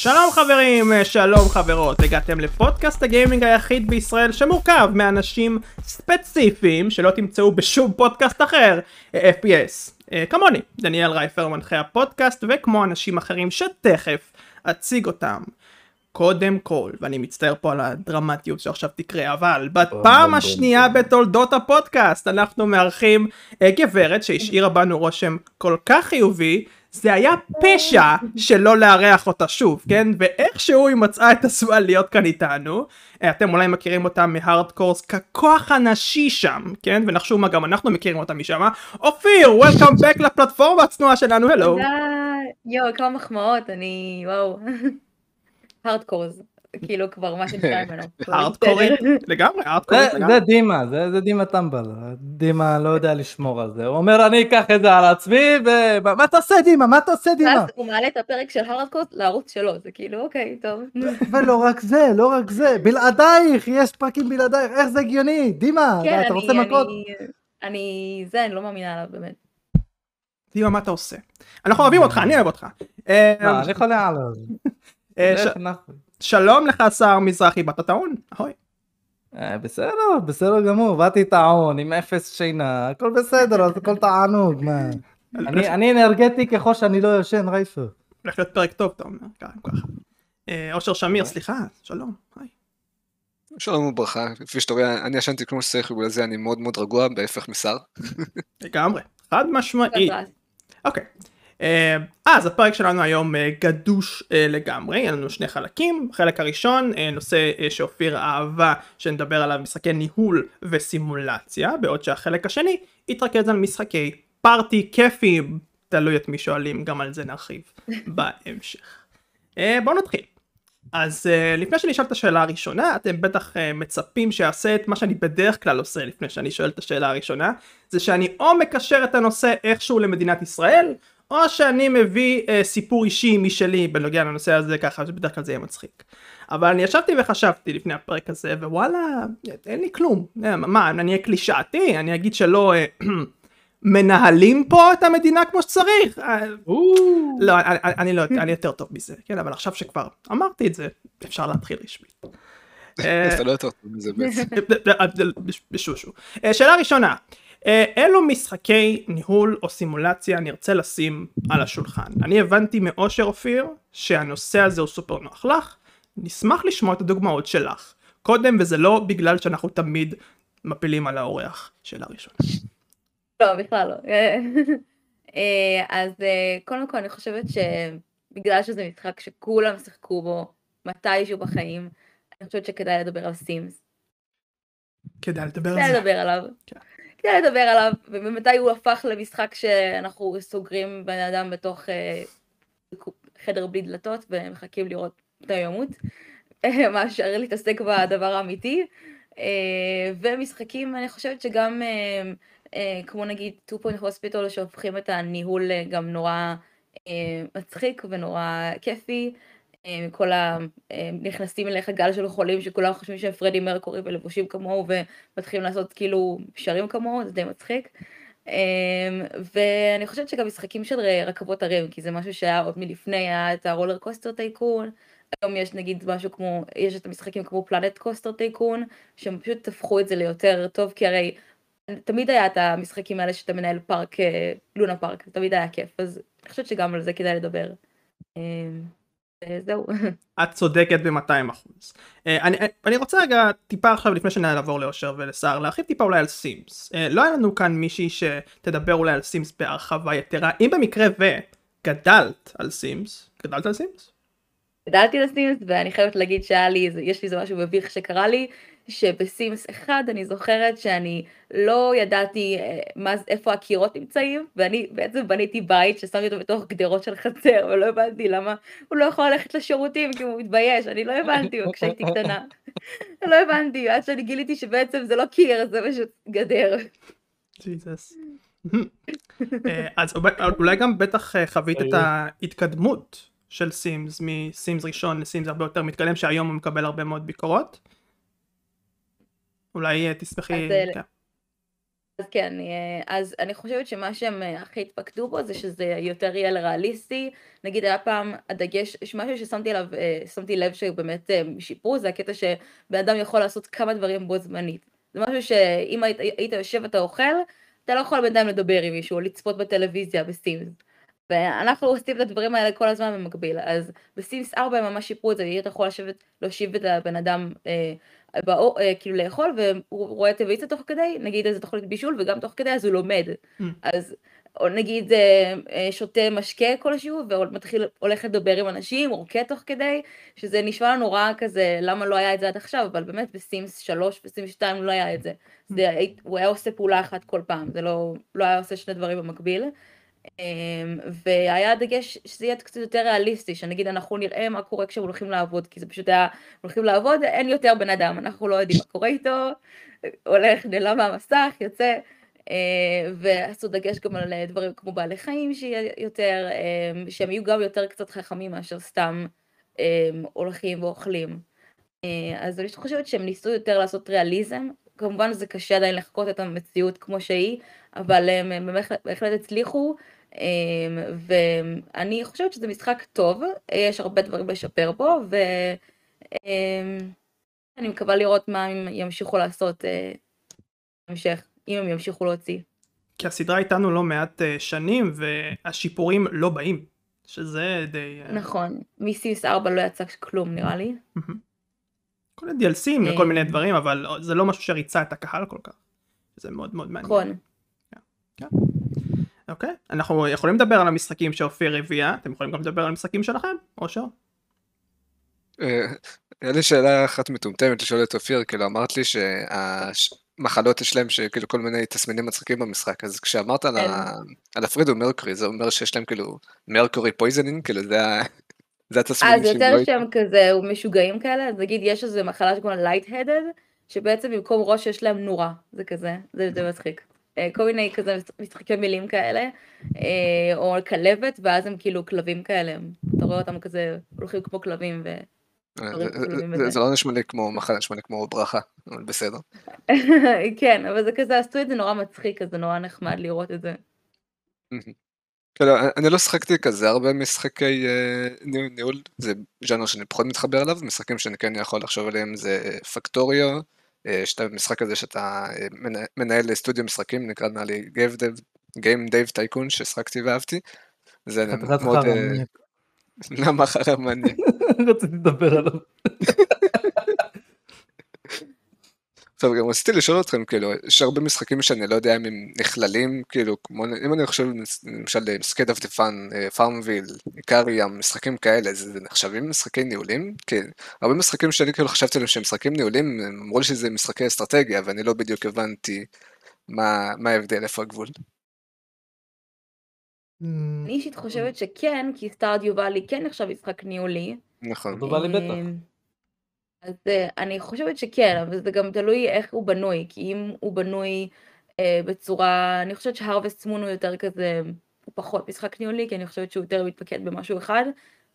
שלום חברים, שלום חברות, הגעתם לפודקאסט הגיימינג היחיד בישראל שמורכב מאנשים ספציפיים שלא תמצאו בשום פודקאסט אחר, FPS. אה, כמוני, דניאל רייפר מנחה הפודקאסט וכמו אנשים אחרים שתכף אציג אותם. קודם כל, ואני מצטער פה על הדרמטיות שעכשיו תקרה, אבל בפעם השנייה בתולדות הפודקאסט אנחנו מארחים אה, גברת שהשאירה בנו רושם כל כך חיובי זה היה פשע שלא לארח אותה שוב, כן? ואיכשהו היא מצאה את הזמן להיות כאן איתנו. אתם אולי מכירים אותה מהארדקורס ככוח הנשי שם, כן? ונחשו מה גם אנחנו מכירים אותה משם. אופיר, וולקאם בק לפלטפורמה הצנועה שלנו, הלו. יואו, כמה מחמאות, אני, וואו. הארדקורס. כאילו כבר מה שנשאר ממנו. הארדקורית, לגמרי, הארדקורית לגמרי. זה דימה, זה דימה טמבל, דימה לא יודע לשמור על זה, הוא אומר אני אקח את זה על עצמי, ומה אתה עושה דימה, מה אתה עושה דימה? ואז הוא מעלה את הפרק של הארדקורס לערוץ שלו, זה כאילו אוקיי, טוב. ולא רק זה, לא רק זה, בלעדייך, יש פרקים בלעדייך, איך זה הגיוני, דימה, כן, אתה רוצה מכות? אני, זה, אני לא מאמינה עליו באמת. דימה, מה אתה עושה? אנחנו אוהבים אותך, אני אוהב אותך. מה, אני חולה עליו. שלום לך שר מזרחי בת הטעון, אהוי. בסדר, בסדר גמור, באתי טעון עם אפס שינה, הכל בסדר, אז הכל תענוג, מה. אני אנרגטי ככל שאני לא ישן, רייפר. הולך להיות פרק טוב, אתה אומר, ככה. אושר שמיר, סליחה, שלום, היי. שלום וברכה, כפי שאתה רואה, אני ישנתי כמו שצריך, ובגלל זה אני מאוד מאוד רגוע, בהפך משר. לגמרי, חד משמעי. אוקיי. אז הפרק שלנו היום גדוש לגמרי, יהיה לנו שני חלקים, החלק הראשון נושא שאופיר אהבה שנדבר עליו משחקי ניהול וסימולציה, בעוד שהחלק השני יתרכז על משחקי פארטי כיפיים, תלוי את מי שואלים, גם על זה נרחיב בהמשך. בואו נתחיל. אז uh, לפני שאני אשאל את השאלה הראשונה, אתם בטח uh, מצפים שאעשה את מה שאני בדרך כלל עושה לפני שאני שואל את השאלה הראשונה, זה שאני או מקשר את הנושא איכשהו למדינת ישראל, או שאני מביא uh, סיפור אישי משלי בנוגע לנושא הזה ככה שבדרך כלל זה יהיה מצחיק. אבל אני ישבתי וחשבתי לפני הפרק הזה ווואלה אין לי כלום. מה אני אהיה קלישאתי? אני אגיד שלא uh, מנהלים פה את המדינה כמו שצריך. לא אני, אני לא אני יותר טוב מזה כן אבל עכשיו שכבר אמרתי את זה אפשר להתחיל רשמית. אתה לא יותר טוב מזה בשושו. שאלה ראשונה אילו משחקי ניהול או סימולציה אני ארצה לשים על השולחן? אני הבנתי מאושר אופיר שהנושא הזה הוא סופר נוח לך, נשמח לשמוע את הדוגמאות שלך. קודם וזה לא בגלל שאנחנו תמיד מפילים על האורח. שאלה ראשונה. לא, בכלל לא. אז קודם כל אני חושבת שבגלל שזה משחק שכולם שיחקו בו מתישהו בחיים, אני חושבת שכדאי לדבר על סימס. כדאי לדבר על זה. כדאי לדבר עליו. כן. כדאי לדבר עליו, ומתי הוא הפך למשחק שאנחנו סוגרים בן אדם בתוך חדר בלי דלתות ומחכים לראות מתי הוא ימות, מאשר להתעסק בדבר האמיתי. ומשחקים, אני חושבת שגם כמו נגיד 2 point hospital שהופכים את הניהול גם נורא מצחיק ונורא כיפי. כל הנכנסים אליך גל של חולים שכולם חושבים שהם פרדי מרקורי ולבושים כמוהו ומתחילים לעשות כאילו שרים כמוהו זה די מצחיק. ואני חושבת שגם משחקים של רכבות הרים כי זה משהו שהיה עוד מלפני היה את ה RollerCoaster Tycoon. היום יש נגיד משהו כמו יש את המשחקים כמו Planet Coaster Tycoon שהם פשוט הפכו את זה ליותר טוב כי הרי תמיד היה את המשחקים האלה שאתה מנהל פארק לונה פארק תמיד היה כיף אז אני חושבת שגם על זה כדאי לדבר. זהו. את צודקת ב-200 אחוז. אני, אני רוצה רגע טיפה עכשיו לפני שנעבור לאושר ולשר להרחיב טיפה אולי על Sims. לא היה לנו כאן מישהי שתדבר אולי על Sims בהרחבה יתרה אם במקרה וגדלת על Sims גדלת על Sims? גדלתי על Sims ואני חייבת להגיד שהיה לי יש לי איזה משהו מביך שקרה לי שב Sims אחד אני זוכרת שאני לא ידעתי מה, איפה הקירות נמצאים ואני בעצם בניתי בית ששמתי אותו בתוך גדרות של חצר ולא הבנתי למה הוא לא יכול ללכת לשירותים כי הוא מתבייש אני לא הבנתי כשהייתי קטנה לא הבנתי עד שאני גיליתי שבעצם זה לא קיר זה פשוט גדר. אז אולי גם בטח חווית את ההתקדמות של סימס מסימס ראשון לסימס הרבה יותר מתקדם שהיום הוא מקבל הרבה מאוד ביקורות. אולי תשמחי... אז, כן. אז כן, אז אני חושבת שמה שהם הכי התפקדו בו זה שזה יותר יהיה לריאליסטי, נגיד היה פעם הדגש, יש משהו ששמתי עליו, שמתי לב שבאמת שיפרו, זה הקטע שבן אדם יכול לעשות כמה דברים בו זמנית. זה משהו שאם היית, היית יושב ואתה אוכל, אתה לא יכול בינתיים לדבר עם מישהו, או לצפות בטלוויזיה בסימס. ואנחנו עושים את הדברים האלה כל הזמן במקביל, אז בסימס 4 הם ממש שיפרו את זה, אתה יכול לשבת, להושיב את הבן אדם אה, באור, אה, כאילו לאכול, והוא רואה טלוויזיה תוך כדי, נגיד איזה תוכנית בישול, וגם תוך כדי אז הוא לומד. Mm. אז או נגיד אה, אה, שותה משקה כלשהו, ומתחיל, הולך לדבר עם אנשים, רוקד תוך כדי, שזה נשמע לנו רע כזה, למה לא היה את זה עד עכשיו, אבל באמת בסימס 3 וסימס 2 לא היה את זה. זה הוא היה עושה פעולה אחת כל פעם, זה לא, לא היה עושה שני דברים במקביל. אמ, והיה דגש שזה יהיה קצת יותר ריאליסטי, שנגיד אנחנו נראה מה קורה כשהם הולכים לעבוד, כי זה פשוט היה, הולכים לעבוד, אין יותר בן אדם, אנחנו לא יודעים מה קורה איתו, הולך, נעלם מהמסך, יוצא, אה, ועשו דגש גם על דברים כמו בעלי חיים שיהיה יותר, אמ, שהם יהיו גם יותר קצת חכמים מאשר סתם אמ, הולכים ואוכלים. אה, אז אני חושבת שהם ניסו יותר לעשות ריאליזם, כמובן זה קשה עדיין לחקות את המציאות כמו שהיא, אבל הם בהחלט הצליחו. אמ, ואני חושבת שזה משחק טוב, יש הרבה דברים לשפר בו, ואני אמ, מקווה לראות מה הם ימשיכו לעשות אה, בהמשך, אם הם ימשיכו להוציא. כי הסדרה איתנו לא מעט אה, שנים, והשיפורים לא באים, שזה די... אה, נכון, מסיס 4 לא יצא כלום נראה לי. כל מיני DLCים וכל מיני דברים, אבל זה לא משהו שריצה את הקהל כל כך. זה מאוד מאוד מעניין. נכון. אוקיי, אנחנו יכולים לדבר על המשחקים שאופיר הביאה, אתם יכולים גם לדבר על המשחקים שלכם, או ש... אה, היה לי שאלה אחת מטומטמת לשאול את אופיר, כאילו אמרת לי שהמחלות יש להם שכאילו כל מיני תסמינים מצחיקים במשחק, אז כשאמרת על כן. הפרדי מרקורי, זה אומר שיש להם כאילו mercury poisoning, כאילו זה זה התסמינים אז יותר לא שהם כזה משוגעים כאלה, אז נגיד יש איזה מחלה שקוראים light-headed, שבעצם במקום ראש יש להם נורה, זה כזה, זה מצחיק. אה, כל מיני כזה משחקי מילים כאלה, אה, או כלבת, ואז הם כאילו כלבים כאלה, אתה רואה אותם כזה הולכים כמו כלבים ו... אה, זה לא נשמע לי כמו מחלה, נשמע לי כמו ברכה, אבל בסדר. כן, אבל זה כזה, עשו את זה נורא מצחיק, אז זה נורא נחמד לראות את זה. כאילו, אני לא שחקתי כזה הרבה משחקי ניהול, זה ז'אנר שאני פחות מתחבר אליו, משחקים שאני כן יכול לחשוב עליהם זה פקטוריו, יש את המשחק הזה שאתה אה, מנהל סטודיו משחקים, נקרא נראה לי Game Dev Tycoon ששחקתי ואהבתי. זה מאוד... אה, למה חרם מניאק? רציתי לדבר עליו. טוב, גם רציתי לשאול אתכם, כאילו, יש הרבה משחקים שאני לא יודע אם הם נכללים, כאילו, כמו, אם אני חושב, למשל, סקייד אוף דה פאן, FarmVille, Ikariam, משחקים כאלה, זה נחשבים משחקי ניהולים? כי הרבה משחקים שאני כאילו חשבתי עליהם שהם משחקים ניהולים, הם אמרו לי שזה משחקי אסטרטגיה, ואני לא בדיוק הבנתי מה, מה ההבדל, איפה הגבול. אני אישית חושבת שכן, כי סטארדיו ואלי כן נחשב משחק ניהולי. נכון. סטארדיו ואלי בטח. אז אה, אני חושבת שכן, אבל זה גם תלוי איך הוא בנוי, כי אם הוא בנוי אה, בצורה, אני חושבת שהרווסט מון הוא יותר כזה, הוא פחות משחק ניהולי, כי אני חושבת שהוא יותר מתמקד במשהו אחד,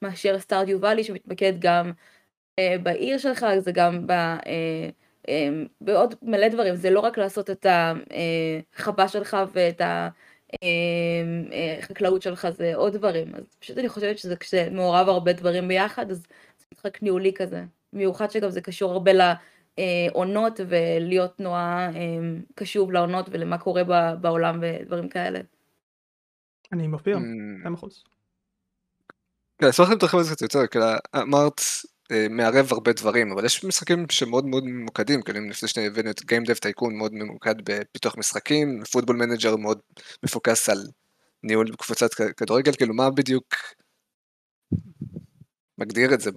מאשר סטארדיו ואלי שמתמקד גם אה, בעיר שלך, זה גם ב... בעוד מלא דברים, זה לא רק לעשות את החווה שלך ואת החקלאות שלך, זה עוד דברים. אז פשוט אני חושבת שזה כשמעורב הרבה דברים ביחד, אז זה משחק ניהולי כזה. במיוחד שגם זה קשור הרבה לעונות ולהיות נורא אמ, קשוב לעונות ולמה קורה בעולם ודברים כאלה. אני מופיע, 100 אחוז. כן, אשמח אם תרחיב על זה קצת יותר, כי אמרת אה, מערב הרבה דברים, אבל יש משחקים שמאוד מאוד ממוקדים, כאילו אם לפני שניה הבאנו את Game Dev Tycoon מאוד ממוקד בפיתוח משחקים, Football Manager מאוד מפוקס על ניהול קבוצת כדורגל, כאילו מה בדיוק מגדיר את זה,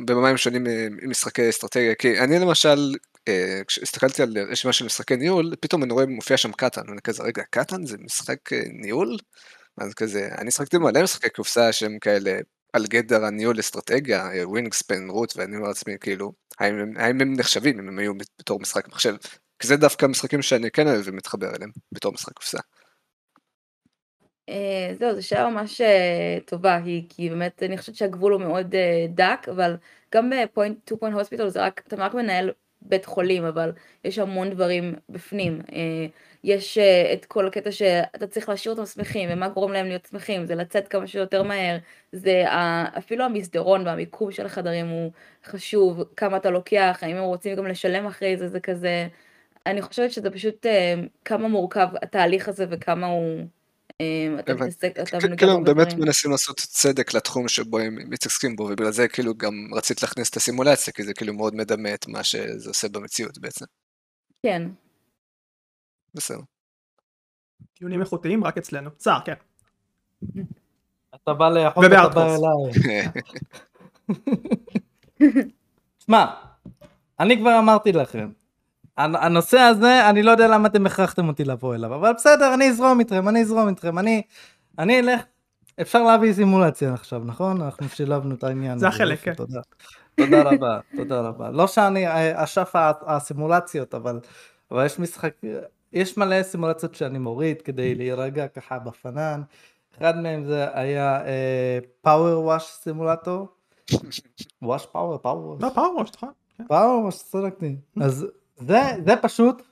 במה הם שונים ממשחקי אסטרטגיה, כי אני למשל, אה, כשהסתכלתי על רשימה של משחקי ניהול, פתאום אני רואה מופיע שם Catan, ואני כזה, רגע, Catan זה משחק אה, ניהול? אז כזה, אני שחקתי מלא משחקי קופסה שהם כאלה על גדר הניהול אסטרטגיה, Wingspan, Root, ואני אומר לעצמי, כאילו, האם הם נחשבים אם הם היו בתור משחק מחשב? כי זה דווקא משחקים שאני כן אוהב ומתחבר אליהם, בתור משחק קופסה. אה, זהו, זו שאלה ממש אה, טובה, כי באמת אני חושבת שהגבול הוא מאוד אה, דק, אבל גם ב Point, Two Point Hospital זה רק, אתה רק מנהל בית חולים, אבל יש המון דברים בפנים. יש את כל הקטע שאתה צריך להשאיר אותם שמחים, ומה גורם להם להיות שמחים, זה לצאת כמה שיותר מהר, זה אפילו המסדרון והמיקום של החדרים הוא חשוב, כמה אתה לוקח, האם הם רוצים גם לשלם אחרי זה, זה כזה, אני חושבת שזה פשוט כמה מורכב התהליך הזה וכמה הוא אתה אתה כאילו הם באמת מנסים לעשות צדק לתחום שבו הם מתעסקים בו, ובגלל זה כאילו גם רצית להכניס את הסימולציה, כי זה כאילו מאוד מדמה את מה שזה עושה במציאות בעצם. כן. בסדר. טיעונים איכותיים רק אצלנו. צער, כן. אתה בא לאכול ואתה בא אליי. שמע, אני כבר אמרתי לכם, הנושא הזה, אני לא יודע למה אתם הכרחתם אותי לבוא אליו, אבל בסדר, אני אזרום איתכם, אני אזרום איתכם, אני, אני אלך, אפשר להביא סימולציה עכשיו, נכון? אנחנו שילבנו את העניין. זה החלק, כן. תודה. תודה רבה, תודה רבה. לא שאני אה, אשף הסימולציות, אבל, אבל יש משחק, יש מלא סימולציות שאני מוריד כדי להירגע ככה בפנן. אחד מהם זה היה פאוור וואש סימולטור. וואש פאוור, פאוור. לא, פאוור וואש, נכון. פאוור וואש, צדקתי. אז זה, זה פשוט,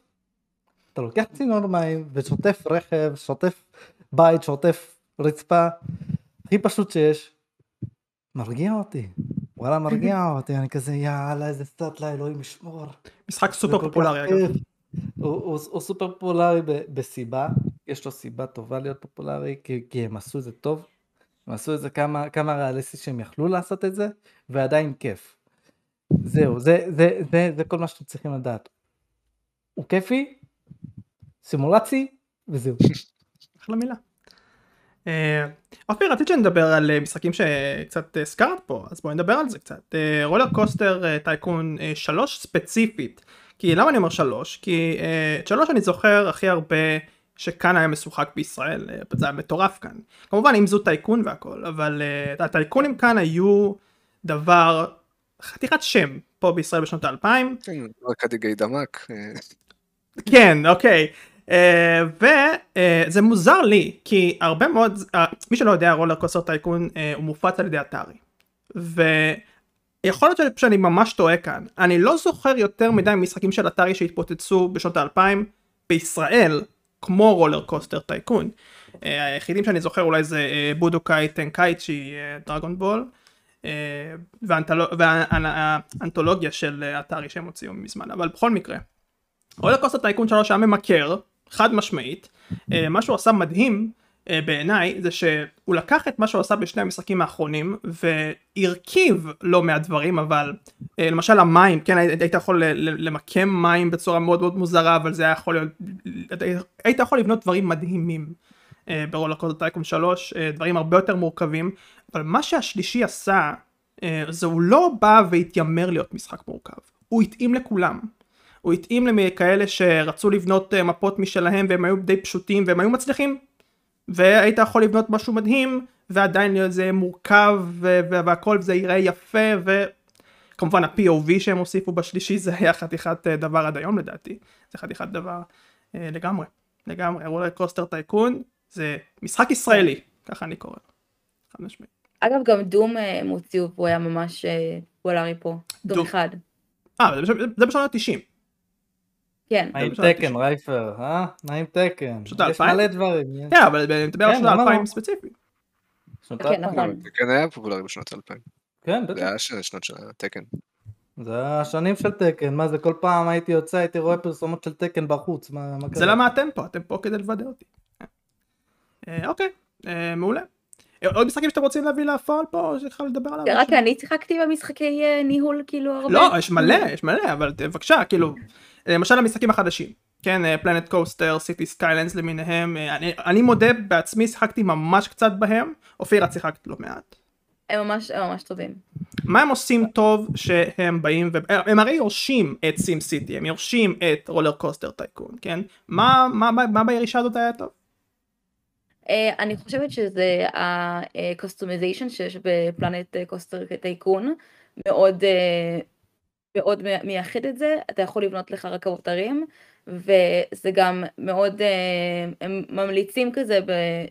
אתה לוקח צינור מים ושוטף רכב, שוטף בית, שוטף רצפה, הכי פשוט שיש, מרגיע אותי. וואלה מרגיע אותי, אני כזה יאללה איזה סטאט לאלוהים ישמור. משחק סופר פופולרי אגב. הוא, הוא, הוא סופר פופולרי ב, בסיבה, יש לו סיבה טובה להיות פופולרי, כי, כי הם עשו את זה טוב, הם עשו את זה כמה, כמה ריאליסטי שהם יכלו לעשות את זה, ועדיין כיף. זהו, זה, זה, זה, זה כל מה שאתם צריכים לדעת. הוא כיפי, סימולצי, וזהו. אחלה מילה. אה, אוקיי, רציתי שנדבר על אה, משחקים שקצת הזכרת פה, אז בואי נדבר על זה קצת. רולר קוסטר טייקון 3 ספציפית. כי למה אני אומר 3? כי את 3 אני זוכר הכי הרבה שכאן היה משוחק בישראל, זה היה מטורף כאן. כמובן אם זו טייקון והכל, אבל הטייקונים כאן היו דבר חתיכת שם פה בישראל בשנות האלפיים. כן, אקדיגי דמק. אה. כן, אוקיי. אה, וזה אה, מוזר לי כי הרבה מאוד אה, מי שלא יודע RollerCoaster Tycoon אה, הוא מופץ על ידי Atari ויכול להיות שאני ממש טועה כאן אני לא זוכר יותר מדי משחקים של Atari שהתפוצצו בשנות האלפיים בישראל כמו RollerCoaster Tycoon אה, היחידים שאני זוכר אולי זה אה, Budokai Tenkaichi Dragon Ball והאנתולוגיה של אתרי שהם הוציאו מזמן אבל בכל מקרה רולר קוסטר טייקון 3 היה ממכר חד משמעית אה, מה שהוא עשה מדהים אה, בעיניי זה שהוא לקח את מה שהוא עשה בשני המשחקים האחרונים והרכיב לא מעט דברים אבל אה, למשל המים כן היית יכול למקם מים בצורה מאוד מאוד מוזרה אבל זה היה יכול להיות היית יכול לבנות דברים מדהימים ברולר קוסטר טייקון 3 דברים הרבה יותר מורכבים אבל מה שהשלישי עשה זה הוא לא בא והתיימר להיות משחק מורכב, הוא התאים לכולם. הוא התאים לכאלה שרצו לבנות אה, מפות משלהם והם היו די פשוטים והם היו מצליחים. והיית יכול לבנות משהו מדהים ועדיין זה מורכב והכל זה יראה יפה וכמובן ה-POV שהם הוסיפו בשלישי זה היה חתיכת אה, דבר עד היום לדעתי זה חתיכת דבר לגמרי לגמרי רולר קוסטר טייקון זה משחק ישראלי ככה אני קורא. חד משמעית. אגב, גם דום אה, הם הוציאו, והוא היה ממש פופולרי פה. דום אחד. אה, זה בשנות ה-90. כן. מה עם תקן, רייפר, אה? מה עם תקן? שנות האלפיים? יש מלא דברים. כן, אבל אני מדבר על כן, שנות האלפיים? ספציפי. שנות כן, האלפיים. נכון. תקן היה פופולרי בשנות האלפיים. כן, זה בטח. היה ש- שנות של התקן. זה השנים של תקן, מה זה כל פעם הייתי יוצא, הייתי רואה פרסומות של תקן בחוץ, מה מה זה קרה? למה אתם פה, אתם פה כדי לוודא אותי. אה, אוקיי, אה, מעולה. אה, עוד משחקים שאתם רוצים להביא לפועל פה, או שאפשר לדבר עליו? רק אני שיחקתי במשחקי ניהול כאילו הרבה. לא, יש מלא, יש מלא, אבל בבקשה, כאילו, למשל המשחקים החדשים, כן, Planet Coaster, Cities Skylines למיניהם, אה, אני- אני מודה בעצמי שיחקתי ממש קצת בהם, אופיר, את שיחקת לא מעט. הם ממש הם ממש טובים. מה הם עושים טוב שהם באים, ו... הם הרי יורשים את SimCity, הם יורשים את RollerCoaster Tycoon, כן? מה, מה, מה, מה בירישה הזאת היה טוב? אה, אני חושבת שזה ה-customization שיש בפלנט קוסטר טייקון מאוד אה, מאוד מייחד את זה, אתה יכול לבנות לך רכבות הרים, וזה גם מאוד, אה, הם ממליצים כזה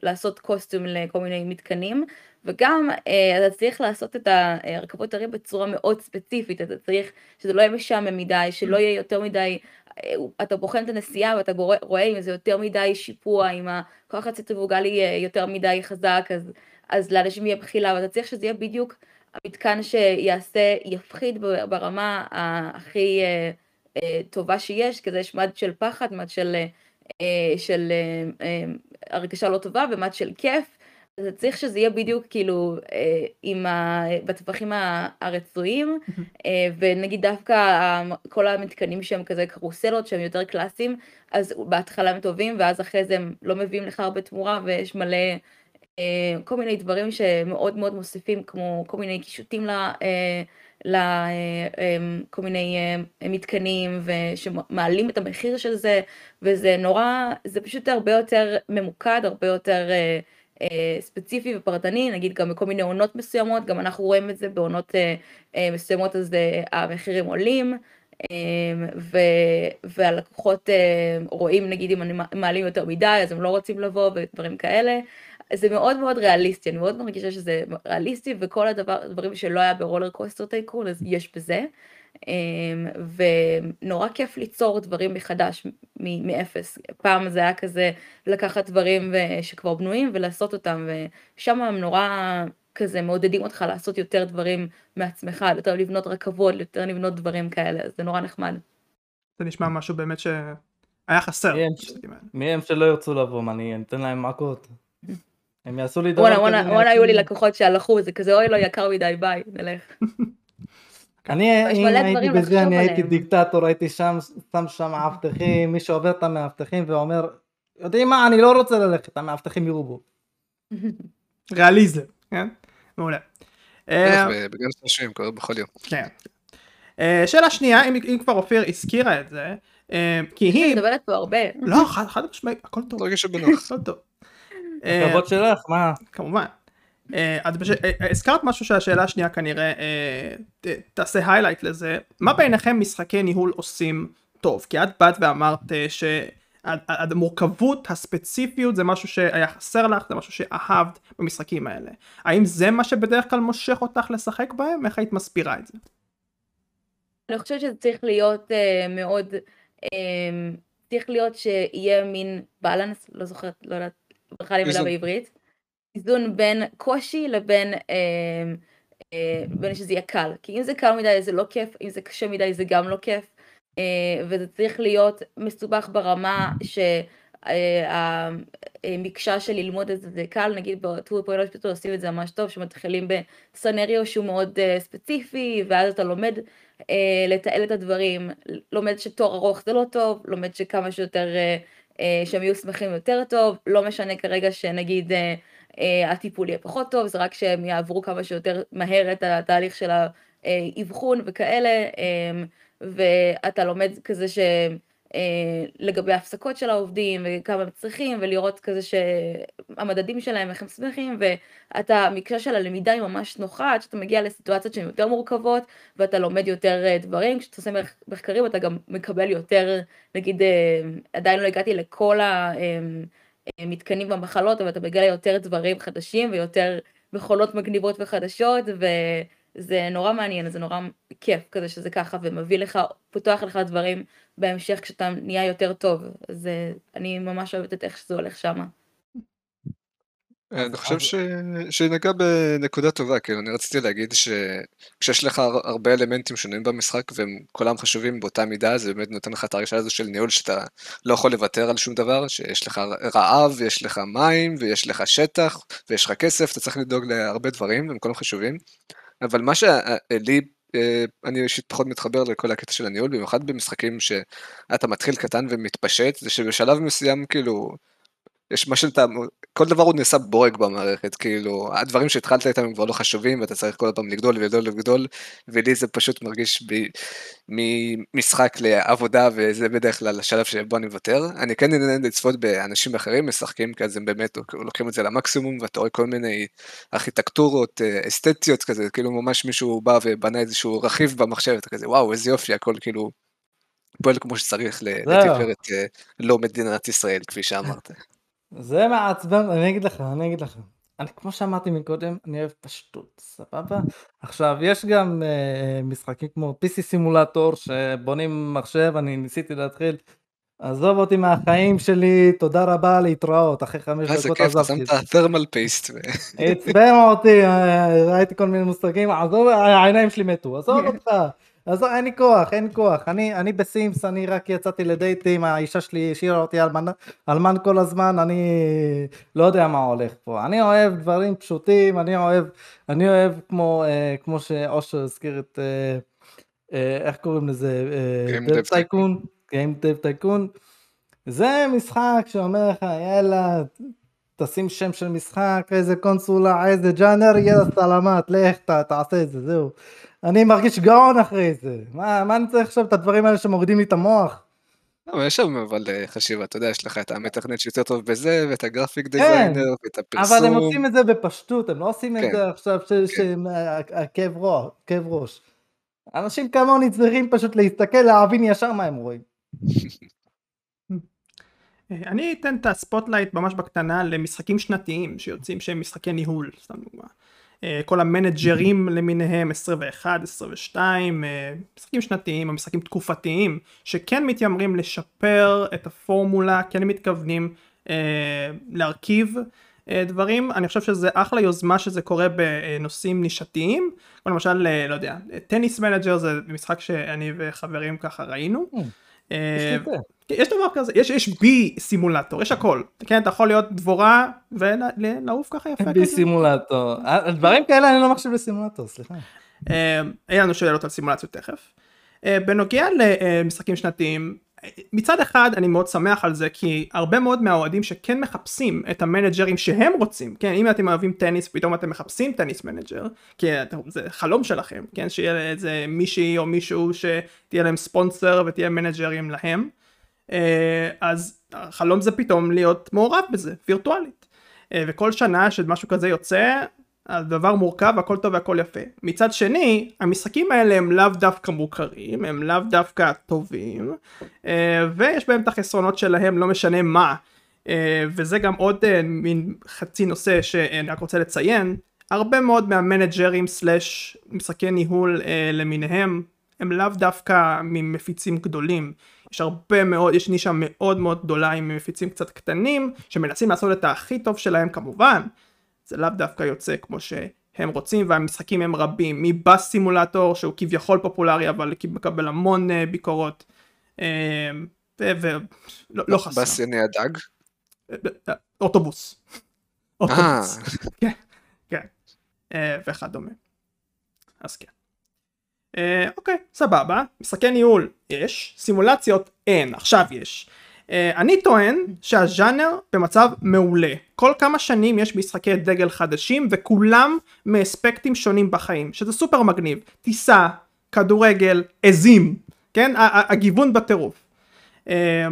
לעשות קוסטום לכל מיני מתקנים, וגם אה, אתה צריך לעשות את הרכבות הרים בצורה מאוד ספציפית, אתה צריך שזה לא יהיה משעמם מדי, שלא יהיה יותר מדי, אה, אתה בוחן את הנסיעה ואתה רואה אם זה יותר מדי שיפוע, אם הכוח הצנטריפוגלי יותר מדי חזק, אז, אז לאנשים יהיה בחילה, ואתה צריך שזה יהיה בדיוק המתקן שיעשה, יפחיד ברמה הכי טובה שיש, כזה יש מד של פחד, מד של, של הרגשה לא טובה ומד של כיף. אז צריך שזה יהיה בדיוק כאילו עם ה... בטווחים הרצויים, ונגיד דווקא כל המתקנים שהם כזה קרוסלות שהם יותר קלאסיים, אז בהתחלה הם טובים ואז אחרי זה הם לא מביאים לך הרבה תמורה ויש מלא כל מיני דברים שמאוד מאוד מוסיפים כמו כל מיני קישוטים לכל מיני מתקנים ושמעלים את המחיר של זה וזה נורא, זה פשוט הרבה יותר ממוקד, הרבה יותר ספציפי ופרטני, נגיד גם בכל מיני עונות מסוימות, גם אנחנו רואים את זה בעונות מסוימות אז המחירים עולים והלקוחות רואים נגיד אם אני מעלים יותר מדי אז הם לא רוצים לבוא ודברים כאלה זה מאוד מאוד ריאליסטי, אני מאוד מרגישה שזה ריאליסטי, וכל הדבר, הדברים שלא היה ברולר קוסטר טייקון, אז יש בזה. אמ, ונורא כיף ליצור דברים מחדש, מאפס. פעם זה היה כזה לקחת דברים שכבר בנויים ולעשות אותם, ושם הם נורא כזה מעודדים אותך לעשות יותר דברים מעצמך, יותר לבנות רכבות, יותר לבנות דברים כאלה, אז זה נורא נחמד. זה נשמע משהו באמת שהיה חסר. מי הם שלא ירצו לבוא, אני אתן להם מכות. הם יעשו לי דבר כזה. וואלה, היו לי לקוחות שהלכו, זה כזה אוי לא יקר מדי, ביי, נלך. אני, אם הייתי בזה, אני הייתי דיקטטור, הייתי שם, שם שם מאבטחים, מי שעובר את המאבטחים ואומר, יודעים מה, אני לא רוצה ללכת, המאבטחים יראו בו. ריאליזם, כן? מעולה. אה, בגלל סרשים קורה בכל יום. כן. אה, שאלה שנייה, אם כבר אופיר הזכירה את זה, אה, כי היא... אני מדברת פה הרבה. לא, חד משמעית, הכל טוב. תרגישו בנוח. הכל טוב. הכבוד שלך, מה? כמובן. את הזכרת משהו שהשאלה השנייה כנראה תעשה היילייט לזה, מה בעיניכם משחקי ניהול עושים טוב? כי את באת ואמרת שהמורכבות, הספציפיות זה משהו שהיה חסר לך, זה משהו שאהבת במשחקים האלה. האם זה מה שבדרך כלל מושך אותך לשחק בהם? איך היית מסבירה את זה? אני חושבת שזה צריך להיות מאוד, צריך להיות שיהיה מין בלנס, לא זוכרת, לא יודעת ברכה לי מילה בעברית, איזון בין קושי לבין אה, אה, בין שזה יהיה קל, כי אם זה קל מדי זה לא כיף, אם זה קשה מדי זה גם לא כיף, וזה צריך להיות מסובך ברמה שהמקשה של ללמוד את זה זה קל, נגיד בטור פועלות פתאום עושים את זה ממש טוב, שמתחילים בסנריו שהוא מאוד ספציפי, ואז אתה לומד לתעל את הדברים, לומד שתור ארוך זה לא טוב, לומד שכמה שיותר אה, שהם יהיו שמחים יותר טוב, לא משנה כרגע שנגיד אה, אה, הטיפול יהיה פחות טוב, זה רק שהם יעברו כמה שיותר מהר את התהליך של האבחון וכאלה, ואתה לומד כזה ש... לגבי ההפסקות של העובדים וכמה הם צריכים ולראות כזה שהמדדים שלהם איך הם שמחים ואתה המקשה של הלמידה היא ממש נוחה עד שאתה מגיע לסיטואציות שהן יותר מורכבות ואתה לומד יותר דברים כשאתה עושה מחקרים אתה גם מקבל יותר נגיד עדיין לא הגעתי לכל המתקנים במחלות אבל אתה מגיע ליותר דברים חדשים ויותר מכונות מגניבות וחדשות ו... זה נורא מעניין, זה נורא כיף כזה שזה ככה ומביא לך, פותח לך דברים בהמשך כשאתה נהיה יותר טוב, אז אני ממש אוהבת את איך שזה הולך שם. אני חושב ש... שנגע בנקודה טובה, כאילו אני רציתי להגיד שכשיש לך הרבה אלמנטים שונים במשחק והם כולם חשובים באותה מידה, זה באמת נותן לך את הרגשה הזו של ניהול שאתה לא יכול לוותר על שום דבר, שיש לך רעב, ויש לך מים, ויש לך שטח, ויש לך כסף, אתה צריך לדאוג להרבה דברים, הם כולם חשובים. אבל מה שלי, אה, אני אישית פחות מתחבר לכל הקטע של הניהול, במיוחד במשחקים שאתה מתחיל קטן ומתפשט, זה שבשלב מסוים כאילו, יש מה שאתה, כל דבר הוא נעשה בורג במערכת, כאילו, הדברים שהתחלת איתם הם כבר לא חשובים, ואתה צריך כל פעם לגדול ולגדול ולגדול, ולי זה פשוט מרגיש ב, ממשחק לעבודה, וזה בדרך כלל השלב שבו אני מוותר. אני כן נהנה לצפות באנשים אחרים משחקים, כי אז הם באמת לוקחים את זה למקסימום, ואתה רואה כל מיני ארכיטקטורות אה, אסתטיות כזה, כאילו ממש מישהו בא ובנה איזשהו רכיב במחשב, אתה כזה, וואו, איזה יופי, הכל כאילו פועל כמו שצריך לתפארת אה, לא מדינת ישראל, כפי שאמרת. זה מעצבן, אני אגיד לך, אני אגיד לך. אני, כמו שאמרתי מקודם, אני אוהב פשטות, סבבה? עכשיו, יש גם uh, משחקים כמו PC סימולטור, שבונים מחשב, אני ניסיתי להתחיל, עזוב אותי מהחיים שלי, תודה רבה, להתראות, אחרי חמש דקות עזבתי. איזה כיף, שמת תרמל פייסט. עצבן אותי, ראיתי כל מיני מושגים, עזוב, העיניים שלי מתו, עזוב אותך. אז אין לי כוח, אין כוח. אני, אני בסימס, אני רק יצאתי לדייטים, האישה שלי השאירה אותי אלמן, אלמן כל הזמן, אני לא יודע מה הולך פה. אני אוהב דברים פשוטים, אני אוהב, אני אוהב כמו, אה, כמו שאושר הזכיר את, אה, אה, איך קוראים לזה? דב טייקון, גיים דב טייקון. זה משחק שאומר לך, יאללה, תשים שם של משחק, איזה קונסולה, איזה ג'אנר, יאללה סלמת, לך ת, תעשה את זה, זהו. אני מרגיש גאון אחרי זה. מה, מה אני צריך עכשיו את הדברים האלה שמורידים לי את המוח? לא, יש שם אבל אה, חשיבה, אתה יודע, יש לך את המתכנת שיותר טוב בזה, ואת ה graphic designer, כן, ואת הפרסום. אבל הם עושים את זה בפשטות, הם לא עושים כן, את זה עכשיו שהכאב כן. ראש. אנשים כמוני צריכים פשוט להסתכל, להבין ישר מה הם רואים. אני אתן את ה spotlight ממש בקטנה למשחקים שנתיים שיוצאים שהם משחקי ניהול, סתם דוגמה. אה, כל המנג'רים למיניהם 21, 22, אה, משחקים שנתיים או משחקים תקופתיים שכן מתיימרים לשפר את הפורמולה, כן מתכוונים אה, להרכיב דברים, אני חושב שזה אחלה יוזמה שזה קורה בנושאים נישתיים, למשל, לא יודע, Tennis Manager זה משחק שאני וחברים ככה ראינו. אממ, יש דבר כזה, יש, יש Bee Simulator, יש הכל, כן, אתה יכול להיות דבורה ולעוף ככה יפה. Bee Simulator, דברים כאלה אני לא מחשיב לסימולטור, סליחה. אה, אין לנו שאלות על סימולציות תכף. אה, בנוגע למשחקים שנתיים, מצד אחד אני מאוד שמח על זה כי הרבה מאוד מהאוהדים שכן מחפשים את המנג'רים שהם רוצים כן אם אתם אוהבים טניס פתאום אתם מחפשים Tennis Manager כי זה חלום שלכם כן שיהיה איזה מישהי או מישהו שתהיה להם ספונסר ותהיה מנג'רים להם. אה, אז החלום זה פתאום להיות מעורב בזה וירטואלית. אה, וכל שנה שמשהו כזה יוצא הדבר מורכב הכל טוב והכל יפה. מצד שני המשחקים האלה הם לאו דווקא מוכרים הם לאו דווקא טובים אה, ויש בהם את החסרונות שלהם לא משנה מה. וזה גם עוד מין חצי נושא שאני רק רוצה לציין. הרבה מאוד מהמנג'רים סלאש משחקי ניהול למיניהם הם לאו דווקא ממפיצים גדולים. יש הרבה מאוד, יש נישה מאוד מאוד גדולה עם מפיצים קצת קטנים, שמנסים לעשות את הכי טוב שלהם כמובן, זה לאו דווקקא יוצא כמו שהם רוצים, והמשחקים הם רבים, מבאס סימולטור שהוא כביכול פופולרי אבל מקבל המון uh, ביקורות, ולא לא חסר. באס יני הדג? אוטובוס. אוטובוס. כן, כן, וכדומה. אז כן. אה, אוקיי, סבבה, משחקי ניהול יש, סימולציות אין, עכשיו יש. אה, אני טוען שהז'אנר במצב מעולה. כל כמה שנים יש משחקי דגל חדשים וכולם מאספקטים שונים בחיים, שזה סופר מגניב. טיסה, כדורגל, עזים, כן? הגיוון בטירוף. אה,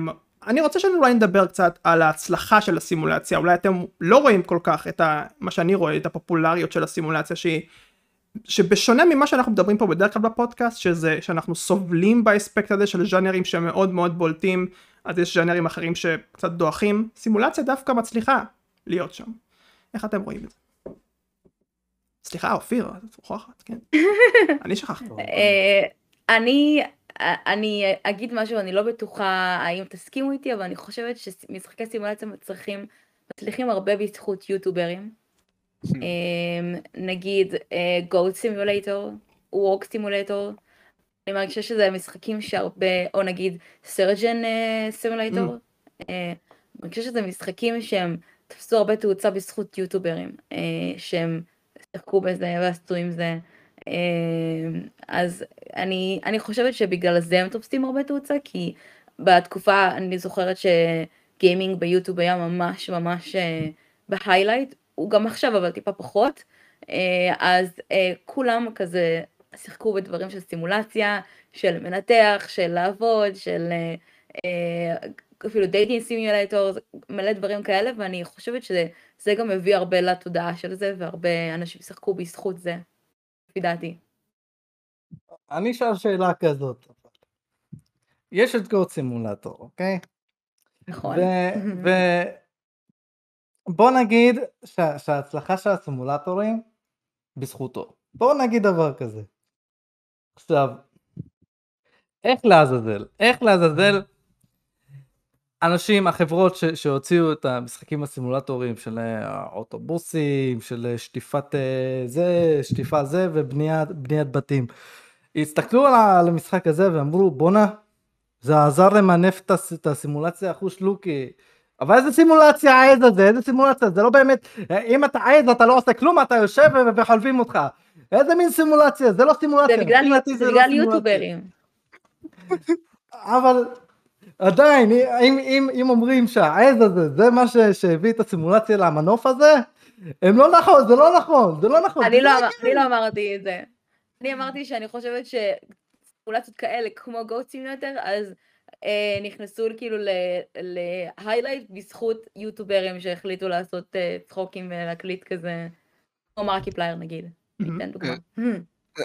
אני רוצה שאולי נדבר קצת על ההצלחה של הסימולציה, אולי אתם לא רואים כל כך את ה, מה שאני רואה, את הפופולריות של הסימולציה שהיא שבשונה ממה שאנחנו מדברים פה בדרך כלל בפודקאסט שזה שאנחנו סובלים באספקט הזה של ז'אנרים שמאוד מאוד בולטים אז יש ז'אנרים אחרים שקצת דועכים. סימולציה דווקא מצליחה להיות שם. איך אתם רואים את זה? סליחה אופיר את מוכרחת כן. אני שכחתי. אה, אני אני אגיד משהו אני לא בטוחה האם תסכימו איתי אבל אני חושבת שמשחקי סימולציה מצליחים מצליחים הרבה בזכות יוטוברים. אמ, נגיד גולד סימולטור, וורק סימולטור, אני מרגישה שזה משחקים שהרבה, או נגיד סרג'ן סימולטור, mm. אה, אני מרגישה שזה משחקים שהם תפסו הרבה תאוצה בזכות יוטוברים, אה, שהם שיחקו בזה ועשו עם זה. אה, אז אני, אני חושבת שבגלל זה הם תופסים הרבה תאוצה, כי בתקופה אני זוכרת ש... גיימינג ביוטיוב היה ממש ממש אה, בהיילייט, הוא גם עכשיו אבל טיפה פחות, אה, אז אה, כולם כזה שיחקו בדברים של סימולציה, של מנתח, של לעבוד, של אפילו dating סימולטור, מלא דברים כאלה, ואני חושבת שזה גם מביא הרבה לתודעה של זה, והרבה אנשים שיחקו בזכות זה, לפי דעתי. אני אשאל שאלה כזאת. יש את Goat Simulator, אוקיי? נכון. ובוא נגיד שה... שההצלחה של הסימולטורים בזכותו. בוא נגיד דבר כזה. עכשיו, איך לעזאזל? איך לעזאזל אנשים, החברות ש, שהוציאו את המשחקים הסימולטוריים של האוטובוסים, של שטיפת אה, זה, שטיפה זה ובניית בתים. הסתכלו על המשחק הזה ואמרו בואנה, זה עזר למנף את הסימולציה אחוש לוקי. אבל איזה סימולציה העז הזה, איזה סימולציה, זה לא באמת, אם אתה עז אתה לא עושה כלום, אתה יושב וחולבים אותך. איזה מין סימולציה, זה לא סימולציה. זה בגלל, זה בגלל לא יוטוברים. אבל עדיין, אם, אם, אם אומרים שהעז הזה, זה מה ש, שהביא את הסימולציה למנוף הזה, הם לא נכון, זה לא נכון, זה לא נכון. אני, לא, אמר, אני לא אמרתי את זה. אני אמרתי שאני חושבת שסימולציות כאלה, כמו גו סימולטר, אז נכנסו כאילו להיילייט בזכות יוטוברים שהחליטו לעשות אה, צחוקים ולהקליט כזה, כמו Markiplier נגיד. ניתן דוגמה.